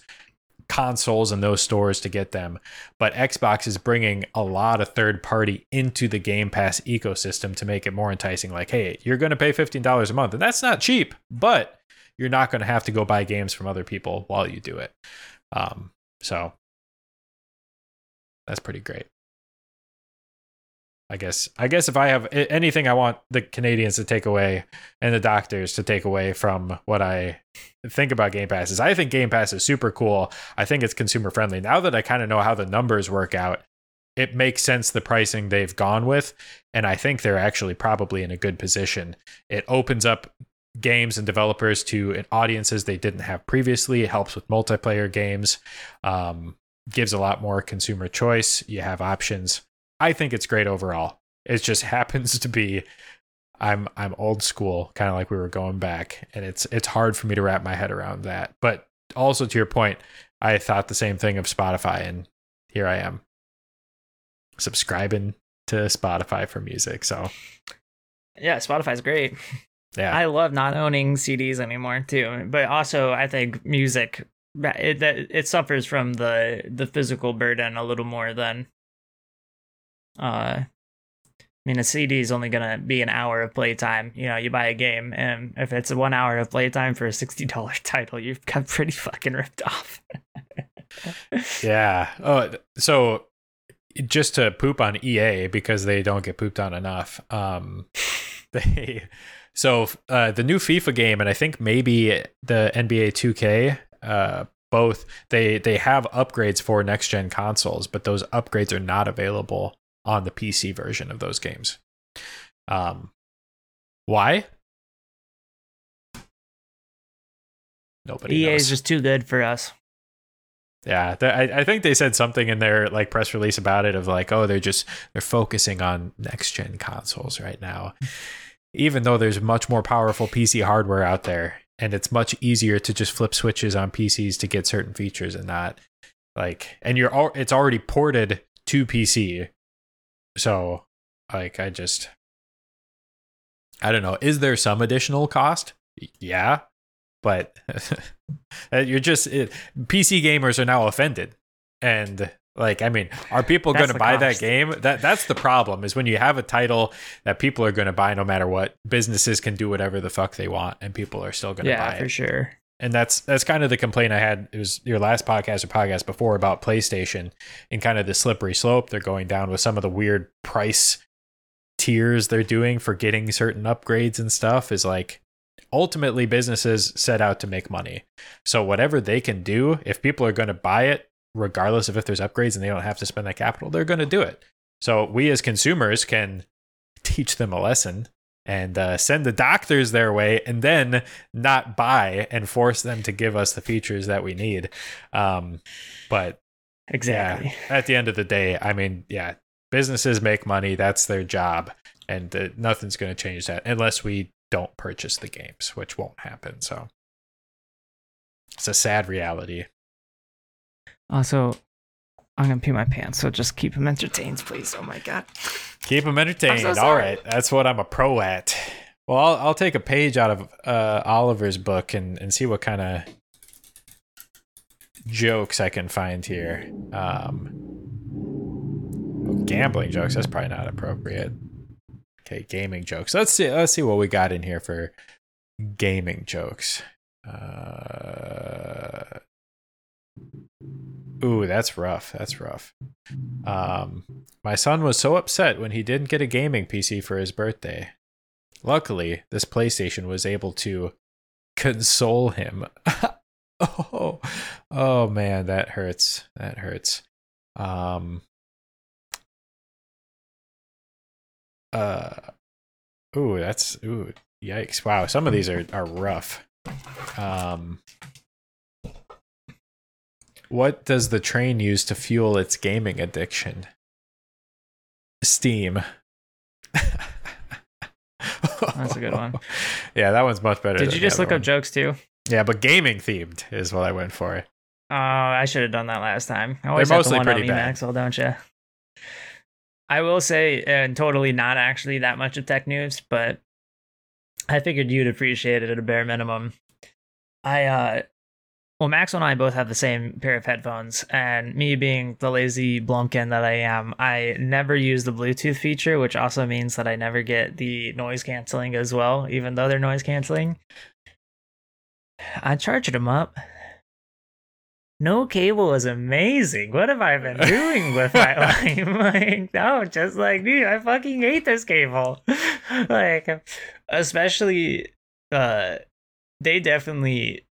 consoles and those stores to get them. But Xbox is bringing a lot of third party into the Game Pass ecosystem to make it more enticing. Like, hey, you're going to pay $15 a month, and that's not cheap, but you're not going to have to go buy games from other people while you do it. Um, so that's pretty great. I guess I guess if I have anything I want the Canadians to take away and the doctors to take away from what I think about Game Pass is I think Game Pass is super cool. I think it's consumer friendly. Now that I kind of know how the numbers work out, it makes sense the pricing they've gone with and I think they're actually probably in a good position. It opens up games and developers to audiences they didn't have previously. It helps with multiplayer games. Um, gives a lot more consumer choice. You have options. I think it's great overall. It just happens to be I'm I'm old school, kind of like we were going back, and it's it's hard for me to wrap my head around that. But also to your point, I thought the same thing of Spotify, and here I am subscribing to Spotify for music. So Yeah, Spotify's great. yeah, I love not owning CDs anymore too. But also, I think music it that it suffers from the the physical burden a little more than. Uh, I mean, a CD is only gonna be an hour of playtime. You know, you buy a game, and if it's one hour of playtime for a sixty dollar title, you've got pretty fucking ripped off. yeah. Oh, so just to poop on EA because they don't get pooped on enough. Um, they so uh, the new FIFA game and I think maybe the NBA 2K uh, both they they have upgrades for next gen consoles, but those upgrades are not available on the PC version of those games. Um, why? Nobody EA knows. Is just too good for us. Yeah, I, I think they said something in their like press release about it of like, oh, they're just they're focusing on next gen consoles right now, even though there's much more powerful PC hardware out there, and it's much easier to just flip switches on PCs to get certain features and not like, and you're al- it's already ported to PC, so like I just I don't know, is there some additional cost? Yeah, but you're just it, PC gamers are now offended, and like I mean, are people going to buy that game? That that's the problem. Is when you have a title that people are going to buy no matter what. Businesses can do whatever the fuck they want, and people are still going to buy. Yeah, for sure. And that's that's kind of the complaint I had. It was your last podcast or podcast before about PlayStation and kind of the slippery slope they're going down with some of the weird price tiers they're doing for getting certain upgrades and stuff is like ultimately businesses set out to make money. So whatever they can do, if people are going to buy it, regardless of if there's upgrades and they don't have to spend that capital, they're going to do it. So we as consumers can teach them a lesson and uh, send the doctors their way and then not buy and force them to give us the features that we need. Um, but exactly. Yeah. At the end of the day, I mean, yeah, businesses make money. That's their job. And uh, nothing's going to change that unless we don't purchase the games, which won't happen. So it's a sad reality. Also, I'm gonna pee my pants, so just keep them entertained, please. Oh my god. Keep them entertained. so All right, that's what I'm a pro at. Well, I'll, I'll take a page out of uh, Oliver's book and, and see what kind of jokes I can find here. Um, gambling jokes. That's probably not appropriate. Okay, gaming jokes. Let's see. Let's see what we got in here for gaming jokes. Uh, ooh, that's rough. That's rough. Um, my son was so upset when he didn't get a gaming PC for his birthday. Luckily, this PlayStation was able to console him. oh, oh man, that hurts. That hurts. Um, uh, ooh, that's ooh, yikes! Wow, some of these are are rough. Um, what does the train use to fuel its gaming addiction? Steam. That's a good one. Yeah, that one's much better. Did you just look up jokes too? Yeah, but gaming themed is what I went for. Oh, I should have done that last time. I always have mostly to one pretty me, bad. Maxwell, don't you? I will say, and totally not actually that much of tech news, but I figured you'd appreciate it at a bare minimum. I, uh, well, Max and I both have the same pair of headphones, and me being the lazy blumpkin that I am, I never use the Bluetooth feature, which also means that I never get the noise canceling as well, even though they're noise canceling. I charged them up. No cable is amazing. What have I been doing with my life? like, no, just like, dude, I fucking hate this cable. like, especially, uh, they definitely.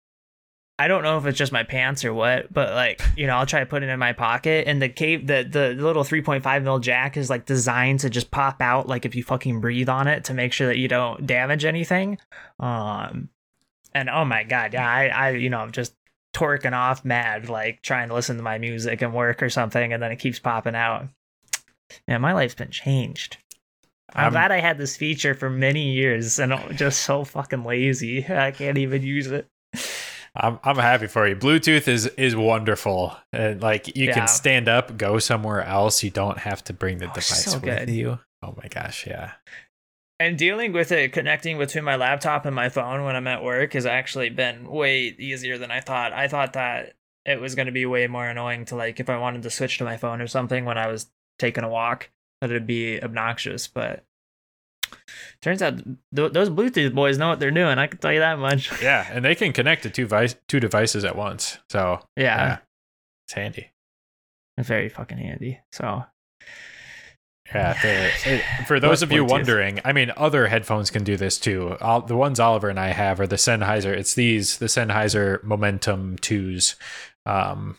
I don't know if it's just my pants or what, but like, you know, I'll try to put it in my pocket and the cave the the little 3.5 mil jack is like designed to just pop out like if you fucking breathe on it to make sure that you don't damage anything. Um and oh my god, yeah, I I you know, I'm just torquing off mad, like trying to listen to my music and work or something, and then it keeps popping out. Man, my life's been changed. I'm, I'm- glad I had this feature for many years and I'm just so fucking lazy. I can't even use it. I'm I'm happy for you. Bluetooth is is wonderful, and like you Yeah. can stand up, go somewhere else. You don't have to bring the Oh, device so with you. Oh my gosh, yeah. And dealing with it, connecting between my laptop and my phone when I'm at work has actually been way easier than I thought. I thought that it was going to be way more annoying to like if I wanted to switch to my phone or something when I was taking a walk, that it'd be obnoxious. But turns out th- those Bluetooth boys know what they're doing. I can tell you that much. Yeah, and they can connect to two vice two devices at once. So yeah, yeah, it's handy. very fucking handy. So Yeah, it- for those of you wondering, I mean, other headphones can do this too. All, the ones Oliver and I have are the Sennheiser. It's these, the Sennheiser Momentum twos, um,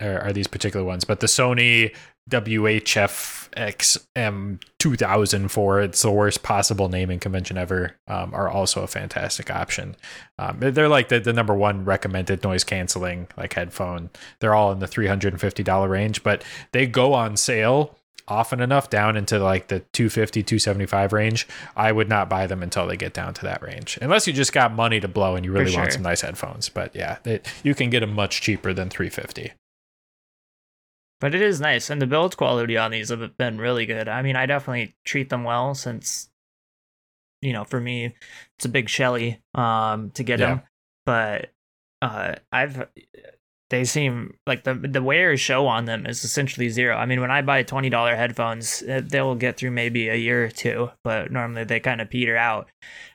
are, are these particular ones. But the Sony WHF XM 2004, it's the worst possible naming convention ever, um, are also a fantastic option. Um, they're- like the, the number one recommended noise canceling like headphone. They're all in the $350 range, but they go on sale often enough down into like the 250 275 range i would not buy them until they get down to that range unless you just got money to blow and you really want some nice headphones but yeah they, you can get them much cheaper than 350 But it is nice, and the build quality on these have been really good. I mean, I definitely treat them well since, you know, for me, it's a big Shelly um, to get Yeah. them. But uh, I've they seem like the the wear show on them is essentially zero. I mean, when I buy twenty dollar headphones, uh, they'll get through maybe a year or two, but normally they kind of peter out.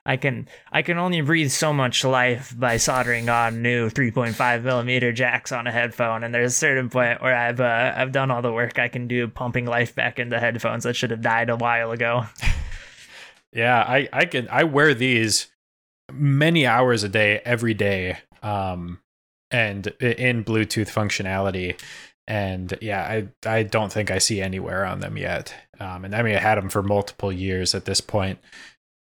I can I can only breathe so much life by soldering on new 3.5 millimeter jacks on a headphone, and there's a certain point where I've uh, I've done all the work I can do pumping life back into headphones that should have died a while ago. yeah i i can i wear these many hours a day every day um and in bluetooth functionality and yeah i i don't think i see anywhere on them yet um and i mean i had them for multiple years at this point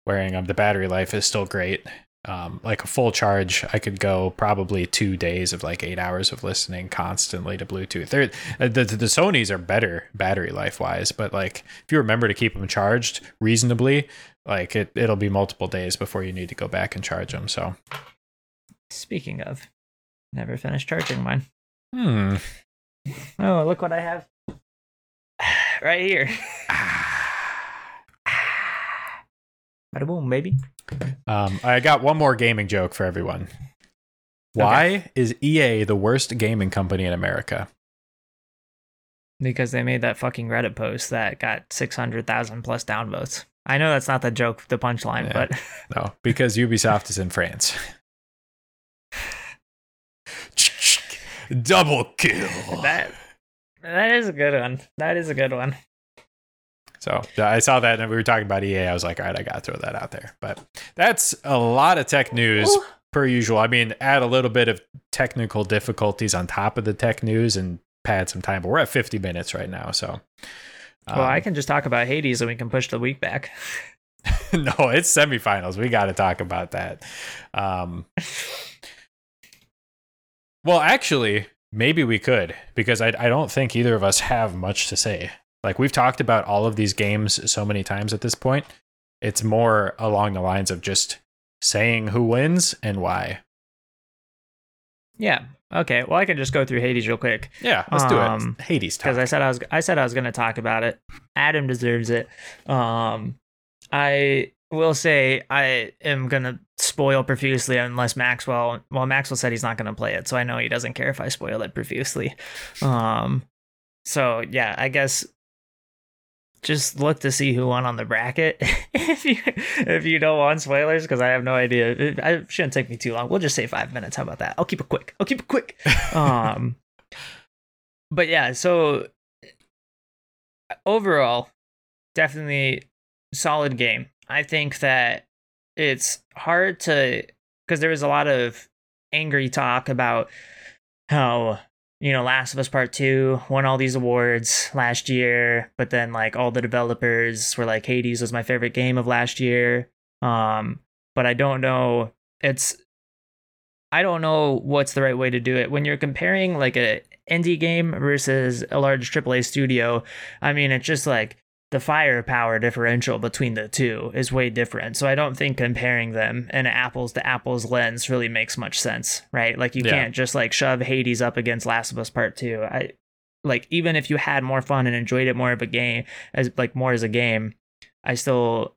wearing them the battery life is still great um, like a full charge, I could go probably two days of like eight hours of listening constantly to Bluetooth. Uh, the, the Sony's are better battery life wise, but like if you remember to keep them charged reasonably, like it, it'll be multiple days before you need to go back and charge them. So, Speaking of, never finished charging mine. hmm. Oh, look what I have right here. Bada boom, baby. Um, I got one more gaming joke for everyone. Why is EA the worst gaming company in America? Because they made that fucking Reddit post that got 600,000 plus downvotes. I know that's not the joke, the punchline, Yeah. but No, because Ubisoft is in France. Double kill. that that is a good one. That is a good one. So I saw that and we were talking about EA. I was like, all right, I got to throw that out there. But that's a lot of tech news Ooh. per usual. I mean, add a little bit of technical difficulties on top of the tech news and pad some time. But we're at 50 minutes right now. So, well, I um, can just talk about Hades and we can push the week back. no, it's semifinals. We got to talk about that. Um, well, actually, maybe we could because I, I don't think either of us have much to say. Like we've talked about all of these games so many times at this point. It's more along the lines of just saying who wins and why. Yeah. Okay. Well, I can just go through Hades real quick. Yeah, let's do Um, it. Hades time. because. I said I was I said I was going to talk about it. Adam deserves it. Um, I will say I am going to spoil profusely unless Maxwell. Well, Maxwell said he's not going to play it, so I know he doesn't care if I spoil it profusely. Um, so yeah, I guess just look to see who won on the bracket if you if you don't want spoilers because I have no idea. It, it shouldn't take me too long. We'll just say five minutes. How about that? I'll keep it quick. I'll keep it quick um but yeah so overall definitely solid game i think that it's hard to because there was a lot of angry talk about how you know last of us part 2 won all these awards last year but then like all the developers were like hades was my favorite game of last year um but i don't know it's I don't know what's the right way to do it. When you're comparing like a indie game versus a large AAA studio, I mean it's just like the firepower differential between the two is way different. So I don't think comparing them in an apples to apples lens really makes much sense, right? Like you Yeah. can't just like shove Hades up against Last of Us Part 2. I like even if you had more fun and enjoyed it more of a game as like more as a game, I still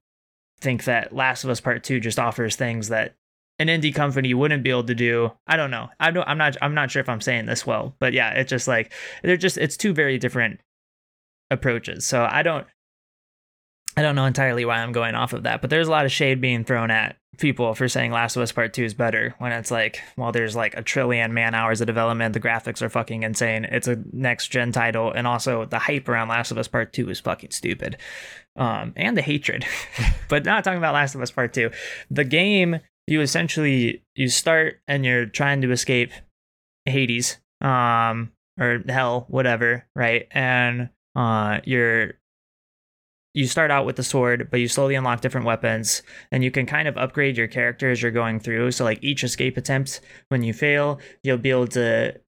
think that Last of Us Part 2 just offers things that an indie company wouldn't be able to do. I don't know. I don't I'm not I'm not sure if I'm saying this well, but yeah, it's just like they're just it's two very different approaches. So I don't I don't know entirely why I'm going off of that, but there's a lot of shade being thrown at people for saying Last of Us Part 2 is better when it's like, well, there's like a trillion man hours of development. The graphics are fucking insane. It's a next gen title. And also the hype around Last of Us Part 2 is fucking stupid. Um, and the hatred. but not talking about Last of Us Part 2. The game, you essentially you start and you're trying to escape Hades, um, or hell, whatever, right? And uh you're you start out with the sword, but you slowly unlock different weapons, and you can kind of upgrade your character as you're going through. So, like each escape attempt, when you fail, you'll be able to,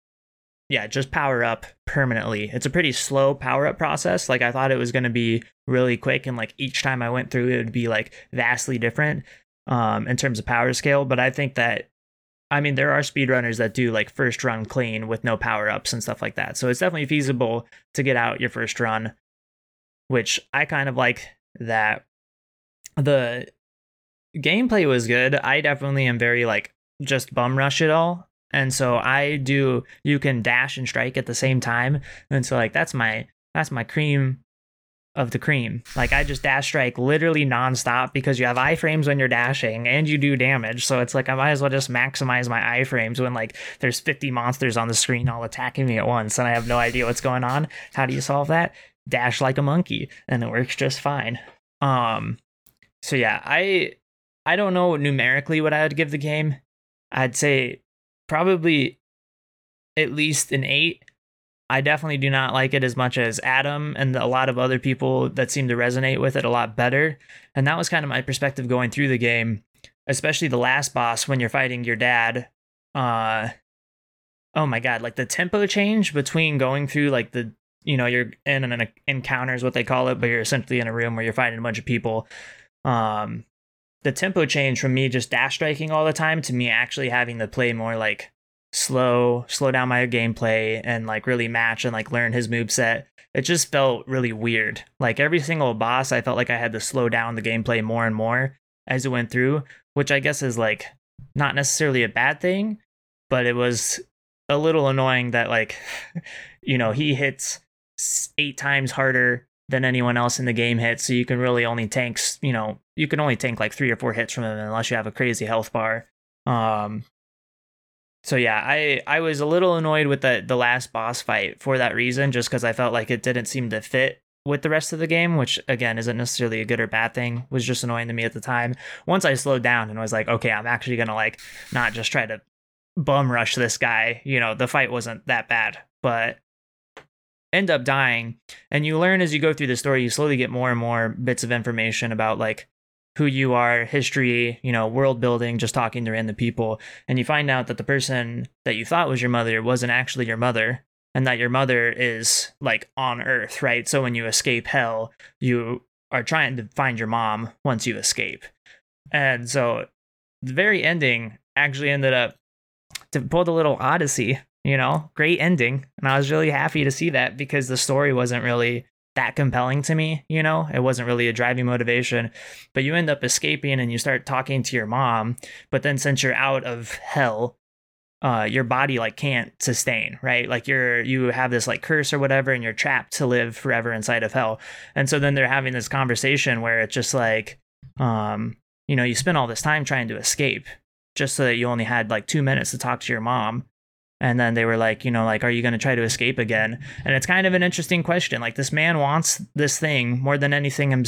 yeah, just power up permanently. It's a pretty slow power up process. Like I thought it was going to be really quick, and like each time I went through, it would be like vastly different um, in terms of power scale. But I think that, I mean, there are speedrunners that do like first run clean with no power ups and stuff like that. So it's definitely feasible to get out your first run which I kind of like that the gameplay was good. I definitely am very like just bum rush it all. And so I do you can dash and strike at the same time. And so like that's my that's my cream of the cream. Like I just dash strike literally nonstop because you have iframes when you're dashing and you do damage. So it's like I might as well just maximize my iframes when like there's 50 monsters on the screen all attacking me at once and I have no idea what's going on. How do you solve that? Dash like a monkey and it works just fine. Um so yeah, I I don't know numerically what I would give the game. I'd say probably at least an 8 I definitely do not like it as much as Adam and a lot of other people that seem to resonate with it a lot better. And that was kind of my perspective going through the game. especially the last boss when you're fighting your dad. Uh, oh my god, like the tempo change between going through like the you know you're in an encounter is what they call it, but you're essentially in a room where you're fighting a bunch of people. Um, the tempo change from me just dash striking all the time to me actually having to play more like slow, slow down my gameplay and like really match and like learn his move set. It just felt really weird. Like every single boss, I felt like I had to slow down the gameplay more and more as it went through, which I guess is like not necessarily a bad thing, but it was a little annoying that like you know he hits eight times harder than anyone else in the game hits so you can really only tank you know you can only tank like three or four hits from him unless you have a crazy health bar. Um so yeah i i was a little annoyed with the the last boss fight for that reason just because i felt like it didn't seem to fit with the rest of the game which again isn't necessarily a good or bad thing. Was just annoying to me at the time. Once i slowed down and was like okay i'm actually gonna like not just try to bum rush this guy. You know, the fight wasn't that bad, but end up dying. And you learn as you go through the story, you slowly get more and more bits of information about like who you are, history, you know, world building, just talking to random people. And you find out that the person that you thought was your mother wasn't actually your mother. And that your mother is like on Earth, right? So when you escape hell, you are trying to find your mom once you escape. And so the very ending actually ended up to pull the little odyssey you know great ending. And i was really happy to see that because the story wasn't really that compelling to me you know? It wasn't really a driving motivation. But you end up escaping and you start talking to your mom. But then since you're out of hell uh, your body like can't sustain right? Like you're you have this like curse or whatever and you're trapped to live forever inside of hell. And so then they're having this conversation where it's just like um you know you spend all this time trying to escape just so that you only had like two minutes to talk to your mom. And then they were like, you know, like, are you going to try to escape again? And it's kind of an interesting question. Like, this man wants this thing more than anything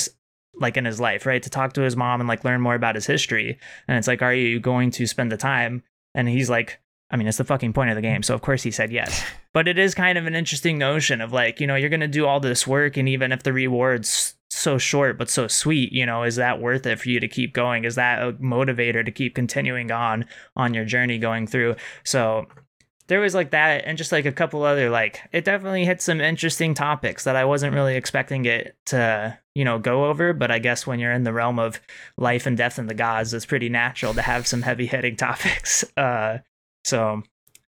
like in his life, right? To talk to his mom and like learn more about his history. And it's like, are you going to spend the time? And he's like, I mean, it's the fucking point of the game. So of course he said yes. But it is kind of an interesting notion of like, you know, you're going to do all this work and even if the rewards so short but so sweet you know is that worth it for you to keep going is that a motivator to keep continuing on on your journey going through so there was like that and just like a couple other like it definitely hit some interesting topics that I wasn't really expecting it to you know go over but I guess when you're in the realm of life and death and the gods it's pretty natural to have some heavy hitting topics uh so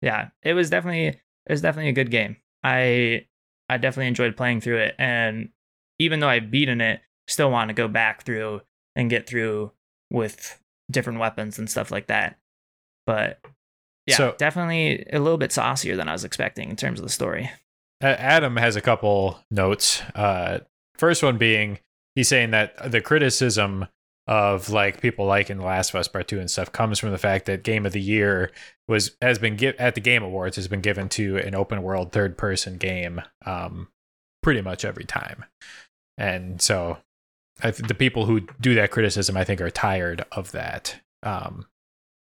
yeah it was definitely it was definitely a good game I I definitely enjoyed playing through it and even though I've beaten it, still want to go back through and get through with different weapons and stuff like that. But yeah, so, definitely a little bit saucier than I was expecting in terms of the story. Adam has a couple notes. Uh, first one being he's saying that the criticism of like people liking The Last of Us Part Two and stuff comes from the fact that Game of the Year was has been give at the Game Awards has been given to an open world third person game, um, pretty much every time. And so I th- the people who do that criticism, I think, are tired of that. Um,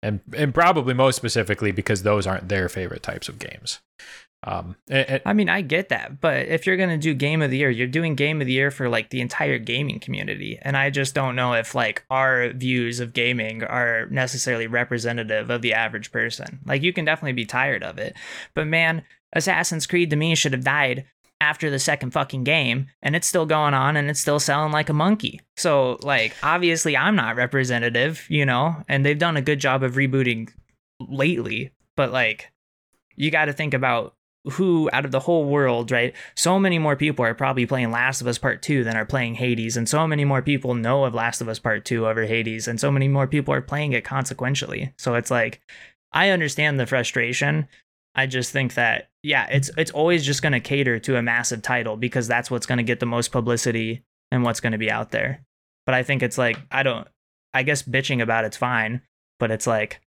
and, and probably most specifically because those aren't their favorite types of games. Um, I mean, I get that, but if you're gonna do game of the year, you're doing game of the year for like the entire gaming community, and I just don't know if like our views of gaming are necessarily representative of the average person. Like, you can definitely be tired of it, but man, Assassin's Creed to me should have died after the second fucking game and it's still going on and it's still selling like a monkey. So like obviously I'm not representative, you know, and they've done a good job of rebooting lately, but like you got to think about who out of the whole world, right? So many more people are probably playing Last of Us Part 2 than are playing Hades, and so many more people know of Last of Us Part 2 over Hades, and so many more people are playing it consequentially. So it's like I understand the frustration, I just think that yeah, it's it's always just going to cater to a massive title because that's what's going to get the most publicity and what's going to be out there. But I think it's like I don't I guess bitching about it's fine, but it's like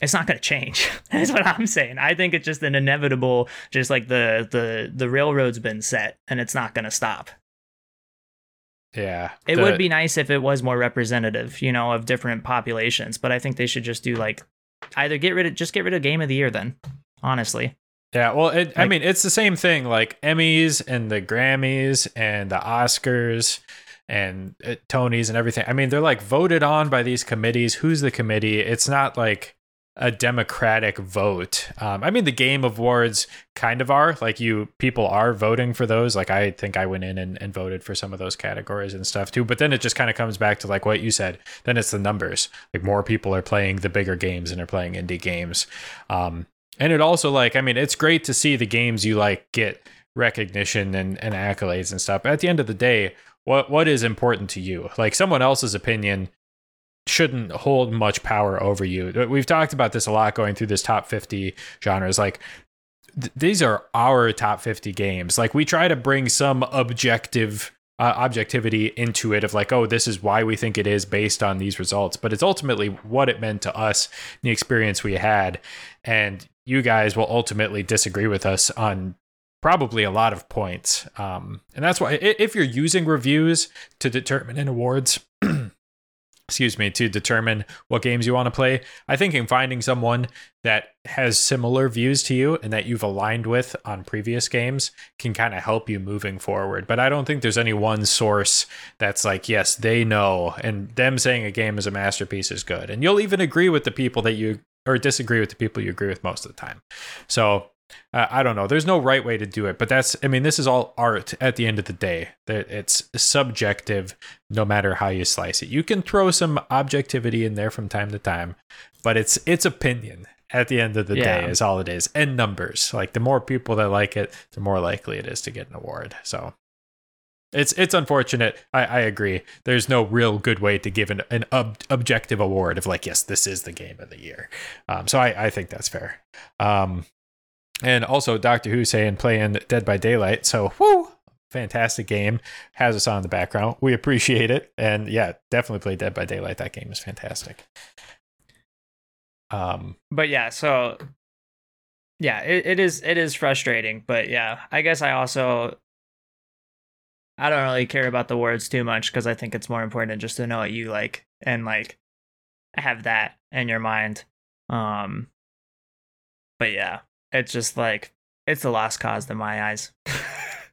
it's not going to change. That's what I'm saying. I think it's just an inevitable just like the the the railroad's been set and it's not going to stop. Yeah. It the... would be nice if it was more representative, you know, of different populations, but I think they should just do like either get rid of just get rid of game of the year then honestly. Yeah, well, it, like, I mean, it's the same thing like Emmys and the Grammys and the Oscars. and uh, Tony's and everything. I mean, they're like voted on by these committees. Who's the committee? It's not like a democratic vote. Um, I mean, the game awards kind of are like you people are voting for those. Like I think I went in and, and voted for some of those categories and stuff too. But then it just kind of comes back to like what you said. Then it's the numbers. Like more people are playing the bigger games and are playing indie games. Um, and it also like I mean, it's great to see the games you like get recognition and, and accolades and stuff. But at the end of the day, what what is important to you? Like someone else's opinion shouldn't hold much power over you. We've talked about this a lot going through this top 50 genres. Like th- these are our top 50 games. Like we try to bring some objective uh, objectivity into it of like, oh, this is why we think it is based on these results. But it's ultimately what it meant to us, the experience we had, and you guys will ultimately disagree with us on probably a lot of points. Um, and that's why if you're using reviews to determine in awards, excuse me, to determine what games you want to play. I think in finding someone that has similar views to you and that you've aligned with on previous games can kind of help you moving forward. But I don't think there's any one source that's like, yes, they know, and them saying a game is a masterpiece is good. And you'll even agree with the people that you or disagree with the people you agree with most of the time. So uh, I don't know. There's no right way to do it, but that's, I mean, this is all art at the end of the day. That it's subjective no matter how you slice it. You can throw some objectivity in there from time to time, but it's it's opinion at the end of the yeah. day is all it is. And numbers. Like the more people that like it, the more likely it is to get an award. So it's it's unfortunate. I, I agree. There's no real good way to give an, an ob- objective award of like, yes, this is the game of the year. Um, so I, I think that's fair. Um, and also Doctor Who saying playing Dead by Daylight. So whoo, fantastic game. Has us on the background. We appreciate it. And yeah, definitely play Dead by Daylight. That game is fantastic. Um but yeah, so yeah, it, it is it is frustrating, but yeah, I guess I also I don't really care about the words too much because I think it's more important just to know what you like and like have that in your mind. Um but yeah, it's just like it's a lost cause in my eyes.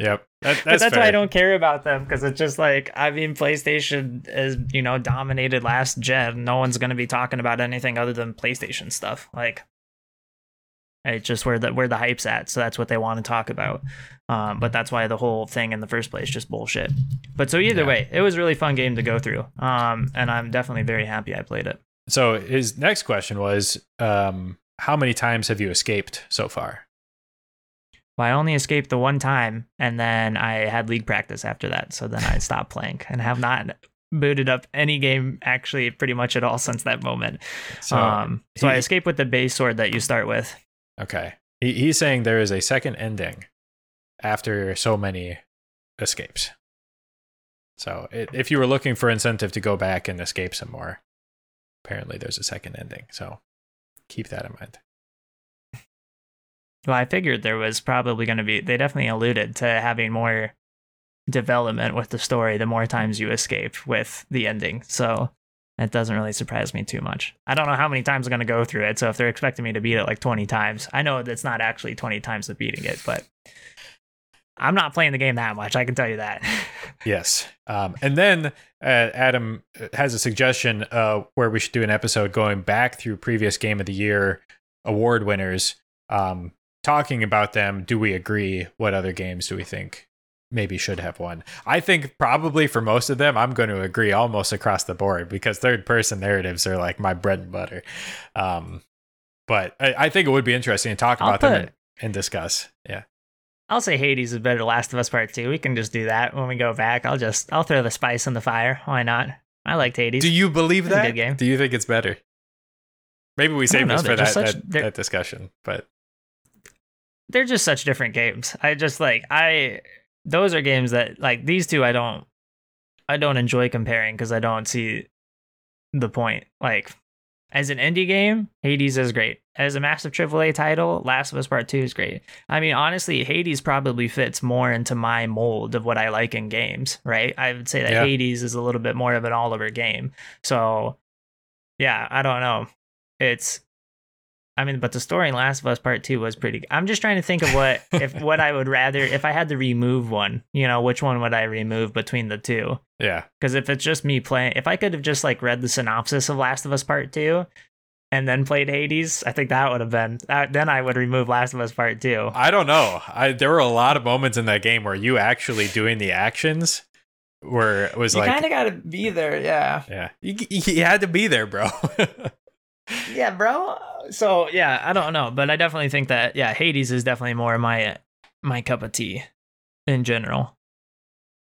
Yep. That, that's, but that's why I don't care about them because it's just like I mean PlayStation is you know dominated last gen. No one's gonna be talking about anything other than PlayStation stuff. Like it's just where the where the hype's at. So that's what they want to talk about. Um, but that's why the whole thing in the first place just bullshit. But so either yeah. way, it was a really fun game to go through. Um, and I'm definitely very happy I played it. So his next question was, um, how many times have you escaped so far? Well, I only escaped the one time, and then I had league practice after that. So then I stopped playing and have not booted up any game actually pretty much at all since that moment. So, um, so he, I escaped with the base sword that you start with. Okay. He, he's saying there is a second ending after so many escapes. So it, if you were looking for incentive to go back and escape some more, apparently there's a second ending. So keep that in mind. Well, I figured there was probably going to be, they definitely alluded to having more development with the story the more times you escape with the ending. So it doesn't really surprise me too much. I don't know how many times I'm going to go through it. So if they're expecting me to beat it like 20 times, I know that's not actually 20 times of beating it, but I'm not playing the game that much. I can tell you that. yes. Um, and then uh, Adam has a suggestion uh, where we should do an episode going back through previous Game of the Year award winners, um, talking about them. Do we agree? What other games do we think maybe should have won? I think probably for most of them, I'm going to agree almost across the board because third person narratives are like my bread and butter. Um, but I, I, think it would be interesting to talk about them and, and discuss. Yeah. I'll say Hades is better Last of Us Part 2. We can just do that when we go back. I'll just I'll throw the spice in the fire. Why not? I liked Hades. Do you believe that? good game. Do you think it's better? Maybe we save this for that, such, that, that discussion, but they're just such different games. I just like I those are games that like these two I don't I don't enjoy comparing because I don't see the point. Like as an indie game, Hades is great. As a massive AAA title, Last of Us Part 2 is great. I mean, honestly, Hades probably fits more into my mold of what I like in games, right? I would say that yeah. Hades is a little bit more of an all over game. So, yeah, I don't know. It's I mean, but the story in Last of Us Part Two was pretty. I'm just trying to think of what if what I would rather if I had to remove one. You know, which one would I remove between the two? Yeah. Because if it's just me playing, if I could have just like read the synopsis of Last of Us Part Two, and then played Hades, I think that would have been. That, then I would remove Last of Us Part Two. I don't know. I there were a lot of moments in that game where you actually doing the actions where it was You like kind of got to be there, yeah. yeah. You, you had to be there, bro. Yeah, bro. So yeah, I don't know, but I definitely think that yeah, Hades is definitely more my my cup of tea in general.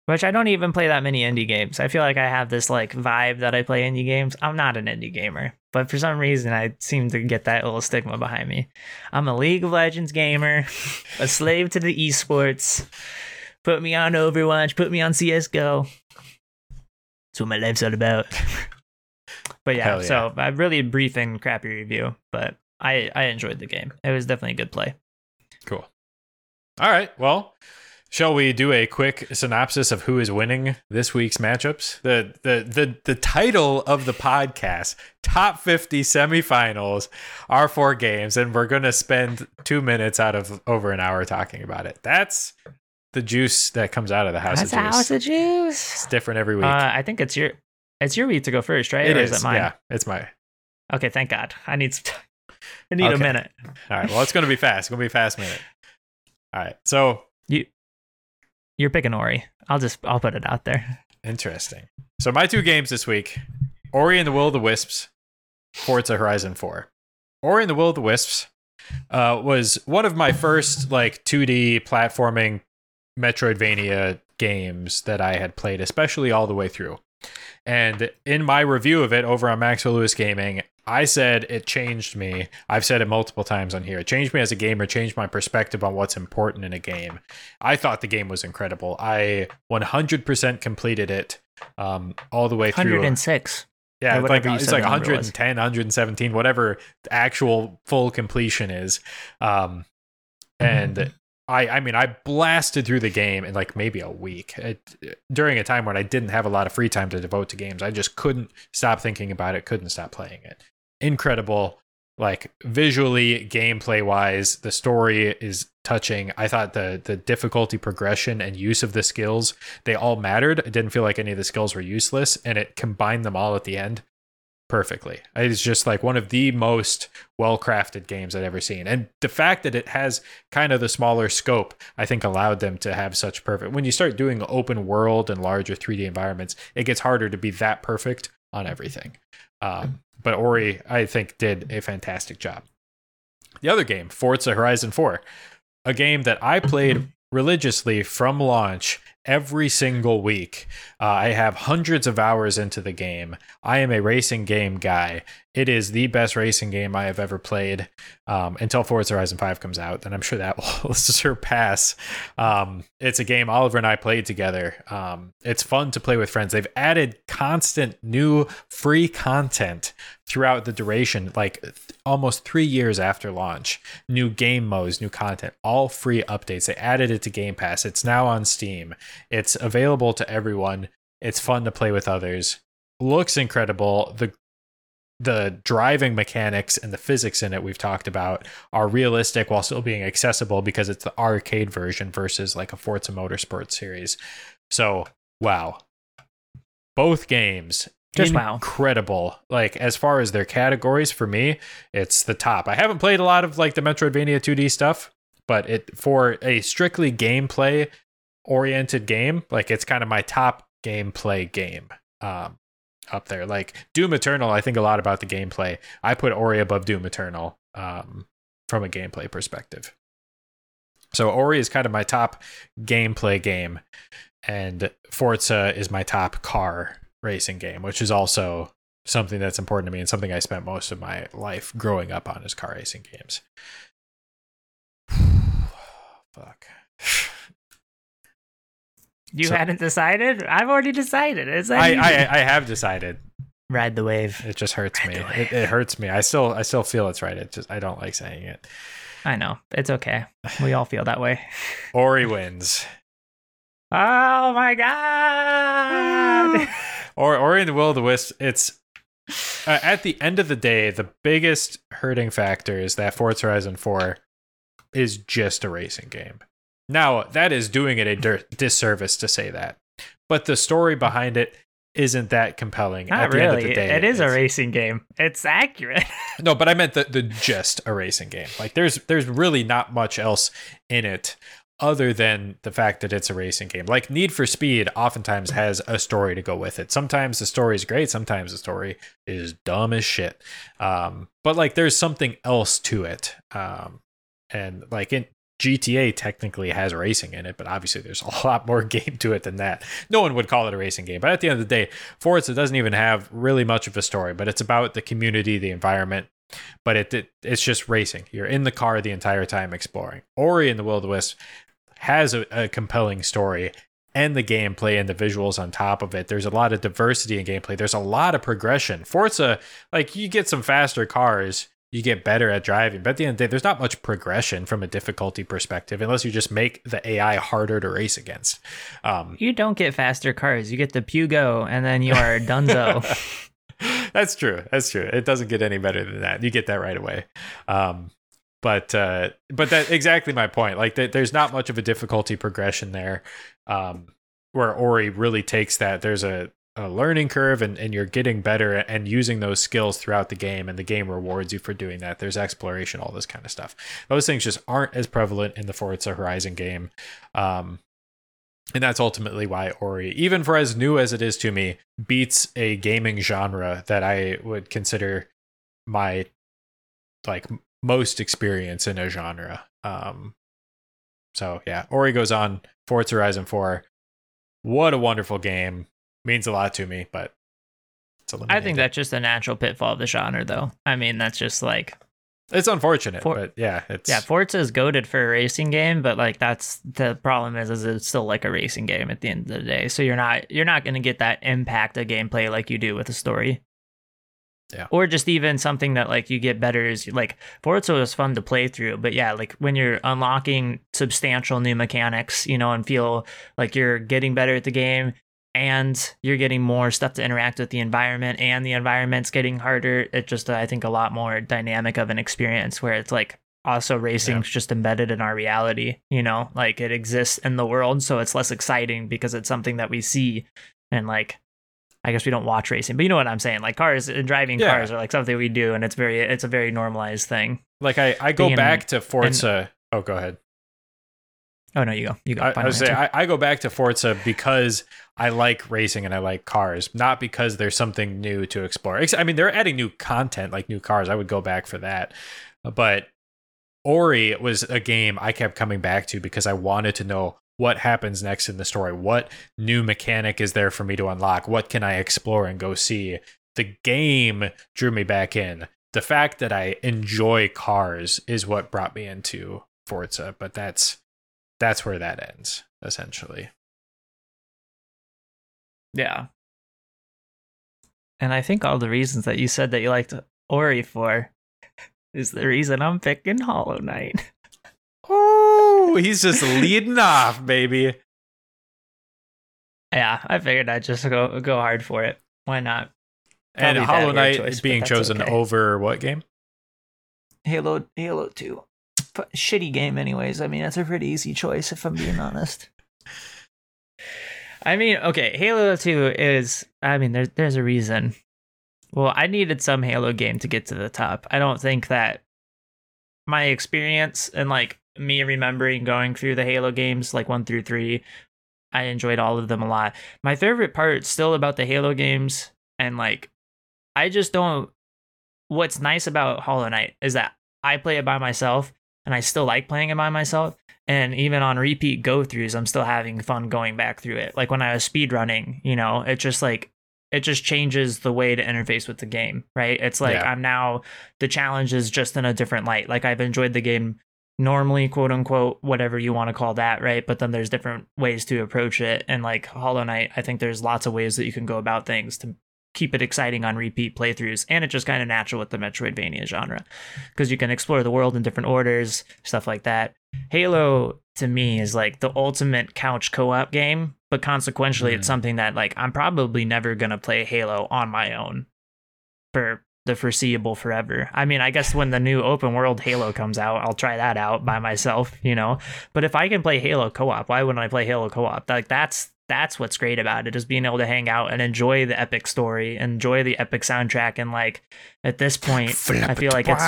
Which I don't even play that many indie games. I feel like I have this like vibe that I play indie games. I'm not an indie gamer, but for some reason I seem to get that little stigma behind me. I'm a League of Legends gamer, a slave to the esports. Put me on Overwatch, put me on CS:GO. That's what my life's all about. But yeah, Hell yeah. so a really brief and crappy review, but I I enjoyed the game. It was definitely a good play. cool. All right. Well, shall we do a quick synopsis of who is winning this week's matchups? The the the the title of the podcast, Top 50 Semifinals, are four games, and we're gonna spend two minutes out of over an hour talking about it. That's the juice that comes out of the house That's of juice. house of juice. it's different every week. Uh, I think it's your it's your week to go first, right? it or is. is it mine? Yeah, it's my. Okay, thank God. I need some. I need a minute. All right. Well, it's gonna be fast. It's gonna be a fast minute. All right. So you, You're picking Ori. I'll just I'll put it out there. Interesting. So my two games this week: Ori and the Will of the Wisps, Forza Horizon 4. Ori and the Will of the Wisps uh, was one of my first like 2D platforming Metroidvania games that I had played, especially all the way through. And in my review of it over on Maxwell Lewis Gaming, I said it changed me. I've said it multiple times on here. It changed me as a gamer, changed my perspective on what's important in a game. I thought the game was incredible. I 100% completed it um, all the way through. 106. Yeah, it's like it's like the number was. 110, 117, whatever the actual full completion is. Um, and I, I mean, I blasted through the game in like maybe a week it, during a time when I didn't have a lot of free time to devote to games. I just couldn't stop thinking about it, couldn't stop playing it. Incredible, like visually, gameplay wise, the story is touching. I thought the the difficulty progression and use of the skills they all mattered. It didn't feel like any of the skills were useless, and it combined them all at the end perfectly. It's just like one of the most well crafted games I've ever seen. And the fact that it has kind of the smaller scope, I think allowed them to have such perfect. When you start doing open world and larger 3D environments, it gets harder to be that perfect on everything. Um, but Ori, I think, did a fantastic job. The other game, Forza Horizon 4, a game that I played religiously from launch every single week. Uh, I have hundreds of hours into the game. I am a racing game guy. It is the best racing game I have ever played um, until Forza Horizon 5 comes out. Then I'm sure that will surpass. Um, it's a game Oliver and I played together. Um, it's fun to play with friends. They've added constant new free content throughout the duration, like th- almost three years after launch. New game modes, new content, all free updates. They added it to Game Pass. It's now on Steam. It's available to everyone. It's fun to play with others. Looks incredible. The the driving mechanics and the physics in it we've talked about are realistic while still being accessible because it's the arcade version versus like a Forza Motorsport series. So, wow. Both games Just wow. incredible. Like as far as their categories for me, it's the top. I haven't played a lot of like the Metroidvania 2D stuff, but it for a strictly gameplay oriented game, like it's kind of my top gameplay game. Um up there. Like Doom Eternal, I think a lot about the gameplay. I put Ori above Doom Eternal um, from a gameplay perspective. So Ori is kind of my top gameplay game, and Forza is my top car racing game, which is also something that's important to me and something I spent most of my life growing up on is car racing games. Fuck. You So- hadn't decided? I've already decided. It's I. I I have decided. ride the wave. It just hurts Ride me. It, it hurts me. I still I still feel it's right. It just I don't like saying it. I know. It's okay. We all feel that way. Ori wins. Oh my god. or Ori and the Will of the Wisps. It's uh, at the end of the day, the biggest hurting factor is that Forza Horizon 4 is just a racing game. Now, that is doing it a dir- disservice to say that. But the story behind it isn't that compelling. Not at the end of really. the day, it is a racing game. It's accurate. No, but I meant the, the just a racing game. Like there's there's really not much else in it other than the fact that it's a racing game. Like Need for Speed oftentimes has a story to go with it. Sometimes the story is great, sometimes the story is dumb as shit. Um, but like there's something else to it. Um, and like in GTA technically has racing in it, but obviously there's a lot more game to it than that. No one would call it a racing game, but at the end of the day, Forza doesn't even have really much of a story, but it's about the community, the environment, but it, it it's just racing. You're in the car the entire time exploring. Ori in the Will of the Wisp has a, a compelling story and the gameplay and the visuals on top of it. There's a lot of diversity in gameplay. There's a lot of progression. Forza, like you get some faster cars, you get better at driving, but at the end of the day, there's not much progression from a difficulty perspective unless you just make the AI harder to race against. Um, you don't get faster cars. You get the Pugo, and then you are Dunzo. That's true. That's true. It doesn't get any better than that. You get that right away. Um, but uh, but that exactly my point. Like th- there's not much of a difficulty progression there. Um, where Ori really takes that. There's a, a learning curve, and, and you're getting better and using those skills throughout the game, and the game rewards you for doing that. There's exploration, all this kind of stuff. Those things just aren't as prevalent in the Forza Horizon game. Um, and that's ultimately why Ori, even for as new as it is to me, beats a gaming genre that I would consider my like most experience in a genre. Um, so yeah, Ori goes on. Forza Horizon 4. What a wonderful game. Means a lot to me, but it's I think that's just a natural pitfall of the genre, though. I mean, that's just like it's unfortunate, For- but yeah, it's yeah, Forza is goaded for a racing game, but like that's the problem is, is it's still like a racing game at the end of the day. So you're not you're not going to get that impact of gameplay like you do with a story. Yeah. Or just even something that like you get better is like Forza was fun to play through, but yeah, like when you're unlocking substantial new mechanics, you know, and feel like you're getting better at the game and you're getting more stuff to interact with the environment and the environment's getting harder, it's just I think a lot more dynamic of an experience where it's like also racing's just embedded in our reality, you know, like it exists in the world, so it's less exciting because it's something that we see and like I guess we don't watch racing, but you know what I'm saying. Like cars and driving Yeah. cars are like something we do, and it's very it's a very normalized thing. like I, I go Being- back to Forza. oh, go ahead. Oh no, you go, you go. I, I would say. I, I go back to Forza because I like racing and I like cars, not because there's something new to explore. I mean, they're adding new content like new cars. I would go back for that. But Ori was a game I kept coming back to because I wanted to know what happens next in the story. What new mechanic is there for me to unlock? What can I explore and go see? The game drew me back in. The fact that I enjoy cars is what brought me into Forza, but that's that's where that ends essentially. yeah. And I think all the reasons that you said that you liked Ori for is the reason I'm picking Hollow Knight. Oh, he's just leading off, baby. yeah, I figured I'd just go go hard for it. Why not? And Probably a bad Hollow Knight choice, is being chosen okay. over what game? Halo Halo 2. Shitty game anyways. I mean, it's a pretty easy choice if I'm being honest. I mean, okay, Halo 2 is I mean, there's there's a reason. Well, I needed some Halo game to get to the top. I don't think that my experience and like me remembering going through the Halo games like 1 through 3, I enjoyed all of them a lot. My favorite part still about the Halo games and like I just don't what's nice about Hollow Knight is that I play it by myself and I still like playing it by myself. And even on repeat go throughs, I'm still having fun going back through it. Like when I was speed running, you know, it just like it just changes the way to interface with the game, right? It's like Yeah. I'm now the challenge is just in a different light. Like I've enjoyed the game normally, quote unquote, whatever you want to call that, right? But then there's different ways to approach it. And like Hollow Knight, I think there's lots of ways that you can go about things to keep it exciting on repeat playthroughs and it's just kind of natural with the metroidvania genre because you can explore the world in different orders stuff like that halo to me is like the ultimate couch co-op game but consequentially it's Mm. something that like i'm probably never gonna play halo on my own for the foreseeable forever. I mean, I guess when the new open world Halo comes out, I'll try that out by myself, you know. But if I can play Halo co-op, why wouldn't I play Halo co-op? Like that's that's what's great about it is being able to hang out and enjoy the epic story, enjoy the epic soundtrack and like at this point I feel like it's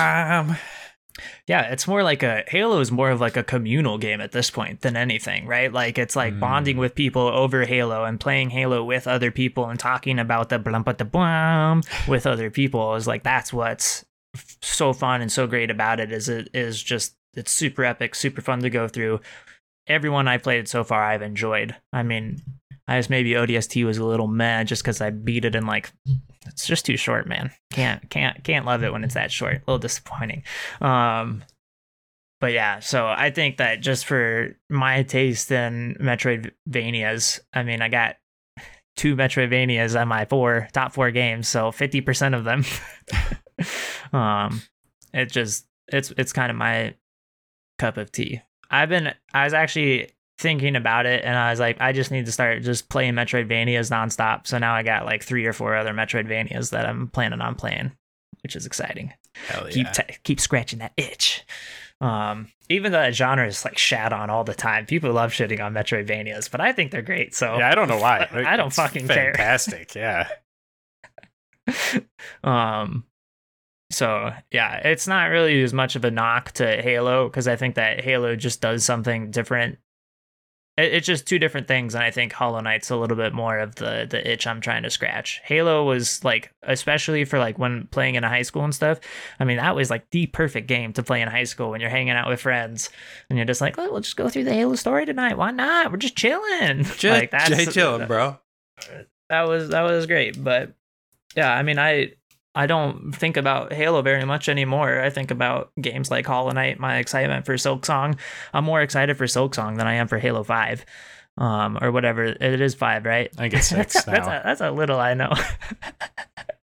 yeah, it's more like a Halo is more of like a communal game at this point than anything, right? Like it's like Mm. bonding with people over Halo and playing Halo with other people and talking about the blum the blum with other people is like that's what's f- so fun and so great about it is it is just it's super epic, super fun to go through. Everyone I played it so far I've enjoyed. I mean, I guess maybe ODST was a little mad just because I beat it in like it's just too short, man. Can't can't can't love it when it's that short. A little disappointing. Um but yeah, so I think that just for my taste in Metroidvanias, I mean, I got two Metroidvanias on my four top four games, so fifty percent of them. um, it just it's it's kind of my cup of tea. I've been I was actually thinking about it, and I was like, I just need to start just playing Metroidvanias nonstop. So now I got like three or four other Metroidvanias that I'm planning on playing, which is exciting Hell yeah. keep t- keep scratching that itch. Um, even though that genre is like shat on all the time, people love shitting on Metroidvanias, but I think they're great. So yeah, I don't know why. I don't It's fucking care. Fantastic. Yeah. um, so yeah, it's not really as much of a knock to Halo because I think that Halo just does something different. It- It's just two different things, and I think Hollow Knight's a little bit more of the the itch I'm trying to scratch. Halo was like, especially for like when playing in a high school and stuff. I mean, that was like the perfect game to play in high school when you're hanging out with friends and you're just like, oh, we'll just go through the Halo story tonight. Why not? We're just chilling. like Jay chilling, bro. that was that was great but yeah i mean i i don't think about halo very much anymore i think about games like hollow knight my excitement for Silksong i'm more excited for Silksong than i am for halo 5 um or whatever it is 5 right I guess six that's, that's, now. a, that's a little i know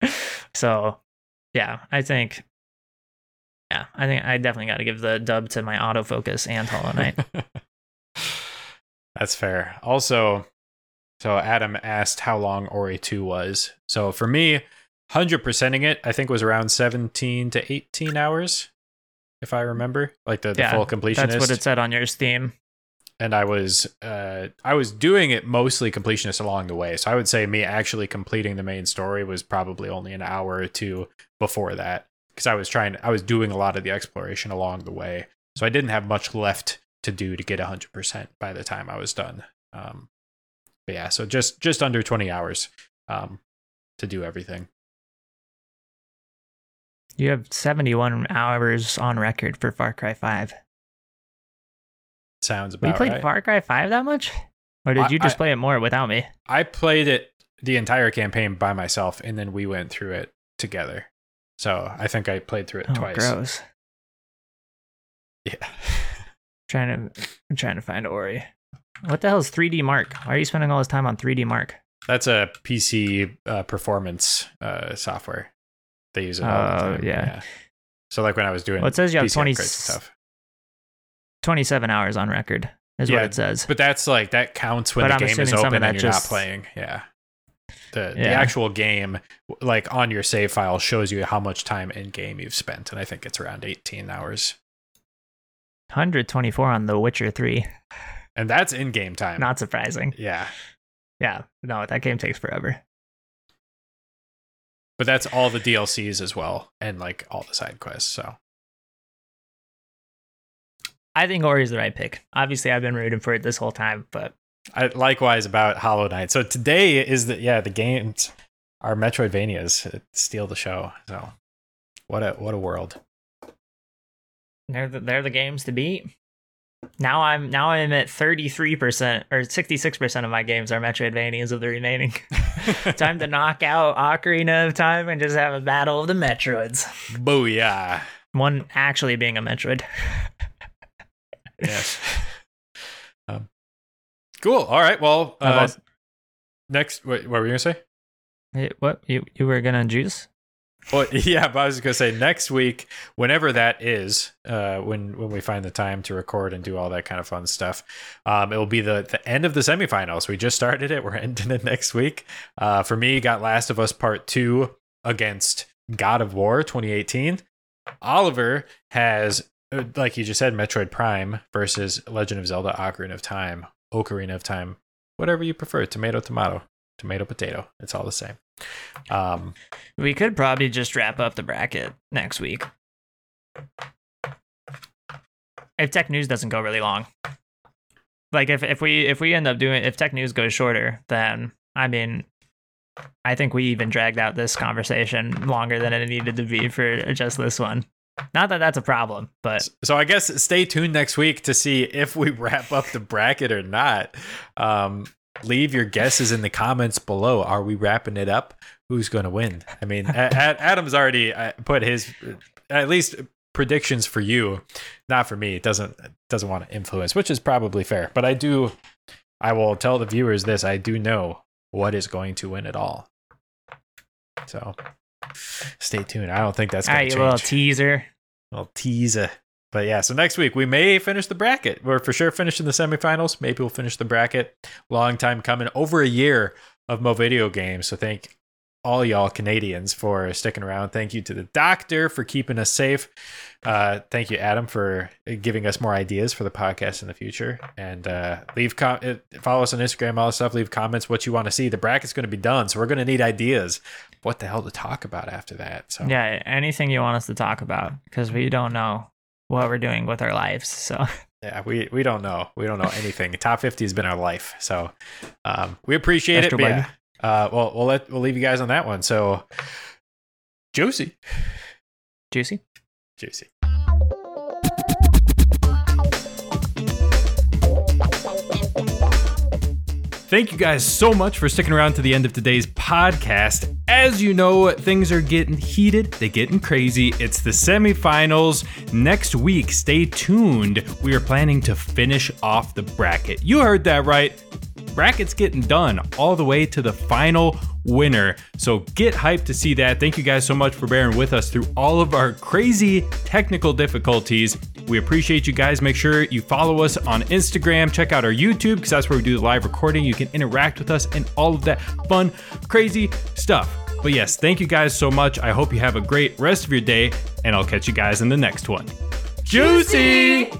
so yeah i think yeah i think i definitely got to give the dub to my autofocus and hollow knight That's fair. Also, so Adam asked how long Ori 2 was. So for me, 100%ing it, I think was around 17 to 18 hours, if I remember, like the, the Yeah, full completionist. that's what it said on your steam and I was uh, I was doing it mostly completionist along the way. So I would say me actually completing the main story was probably only an hour or two before that because I was trying I was doing a lot of the exploration along the way. So I didn't have much left to do to get 100% by the time I was done. Um, but yeah, so just just under 20 hours um, to do everything. You have 71 hours on record for Far Cry 5. Sounds We You played right. Far Cry 5 that much? Or did I- you just I- play it more without me? I played it the entire campaign by myself, and then we went through it together. So I think I played through it Oh, twice. gross. Yeah. trying to I'm trying to find Ori. What the hell is 3D Mark? Why are you spending all this time on 3D Mark? That's a PC uh, performance uh, software. They use it all the Oh, time. yeah. So like when I was doing Well, it says you have 20 stuff. 27 hours on record is Yeah, what it says. But that's like that counts when But the I'm game is assuming some of open and you're just- not playing. Yeah. The the actual game, like on your save file, shows you how much time in game you've spent, and I think it's around 18 hours, 124 on The Witcher 3. and that's in game time. Not surprising. yeah, Yeah, no, that game takes forever. But that's all the DLCs as well, and like all the side quests. So I think Ori is the right pick. Obviously, I've been rooting for it this whole time, but I, likewise about Hollow Knight. So today is the yeah the games are Metroidvanias steal the show. So what a what a world. they're the, they're the games to beat. Now I'm now I'm at 33% or 66% of my games are Metroidvanias of the remaining. time to knock out Ocarina of Time and just have a battle of the Metroids. Booyah! One actually being a Metroid. Yes. um, cool. All right. Well, uh, next, what, what were you gonna say? Hey, what you you were gonna juice? Well, yeah, but I was gonna say next week, whenever that is, uh, when when we find the time to record and do all that kind of fun stuff, um, it will be the the end of the semifinals. We just started it. We're ending it next week. Uh, for me, got Last of Us Part Two against God of War 2018. Oliver has, uh, like you just said, Metroid Prime versus Legend of Zelda Ocarina of Time, Ocarina of Time, whatever you prefer. Tomato, tomato, tomato, potato. It's all the same. Um, We could probably just wrap up the bracket next week. If tech news doesn't go really long. Like if, if we if we end up doing if tech news goes shorter, then I mean I think we even dragged out this conversation longer than it needed to be for just this one. Not that that's a problem, but so I guess stay tuned next week to see if we wrap up the bracket or not. Um, leave your guesses in the comments below. Are we wrapping it up? Who's going to win? I mean, A- A- Adam's already uh, put his at least predictions for you, not for me. It doesn't doesn't want to influence, which is probably fair. But I do. I will tell the viewers this. I do know what is going to win it all. So stay tuned. I don't think that's going right, to you little change. teaser. little teaser. But yeah, so next week we may finish the bracket. We're for sure finishing the semifinals. Maybe we'll finish the bracket. Long time coming. Over a year of Mo Video Games. So thank all y'all Canadians for sticking around. Thank you to the doctor for keeping us safe. Uh, thank you, Adam, for giving us more ideas for the podcast in the future. And uh, leave com- uh, follow us on Instagram, all that stuff. Leave comments what you want to see. The bracket's going to be done, so we're going to need ideas. What the hell to talk about after that? So Yeah, anything you want us to talk about because we don't know what we're doing with our lives. So Yeah, we we don't know. We don't know anything. Top fifty has been our life, so um, we appreciate Extra it. but baby. yeah, uh, well, we'll let we'll leave you guys on that one. So juicy, juicy. juicy. Thank you guys so much for sticking around to the end of today's podcast. As you know, things are getting heated, they're getting crazy. It's the semifinals. Next week, stay tuned. We are planning to finish off the bracket. You heard that right. Bracket's getting done all the way to the final winner. So get hyped to see that. Thank you guys so much for bearing with us through all of our crazy technical difficulties. We appreciate you guys. Make sure you follow us on Instagram. Check out our YouTube because that's where we do the live recording. You can interact with us and all of that fun, crazy stuff. But yes, thank you guys so much. I hope you have a great rest of your day, and I'll catch you guys in the next one. Juicy!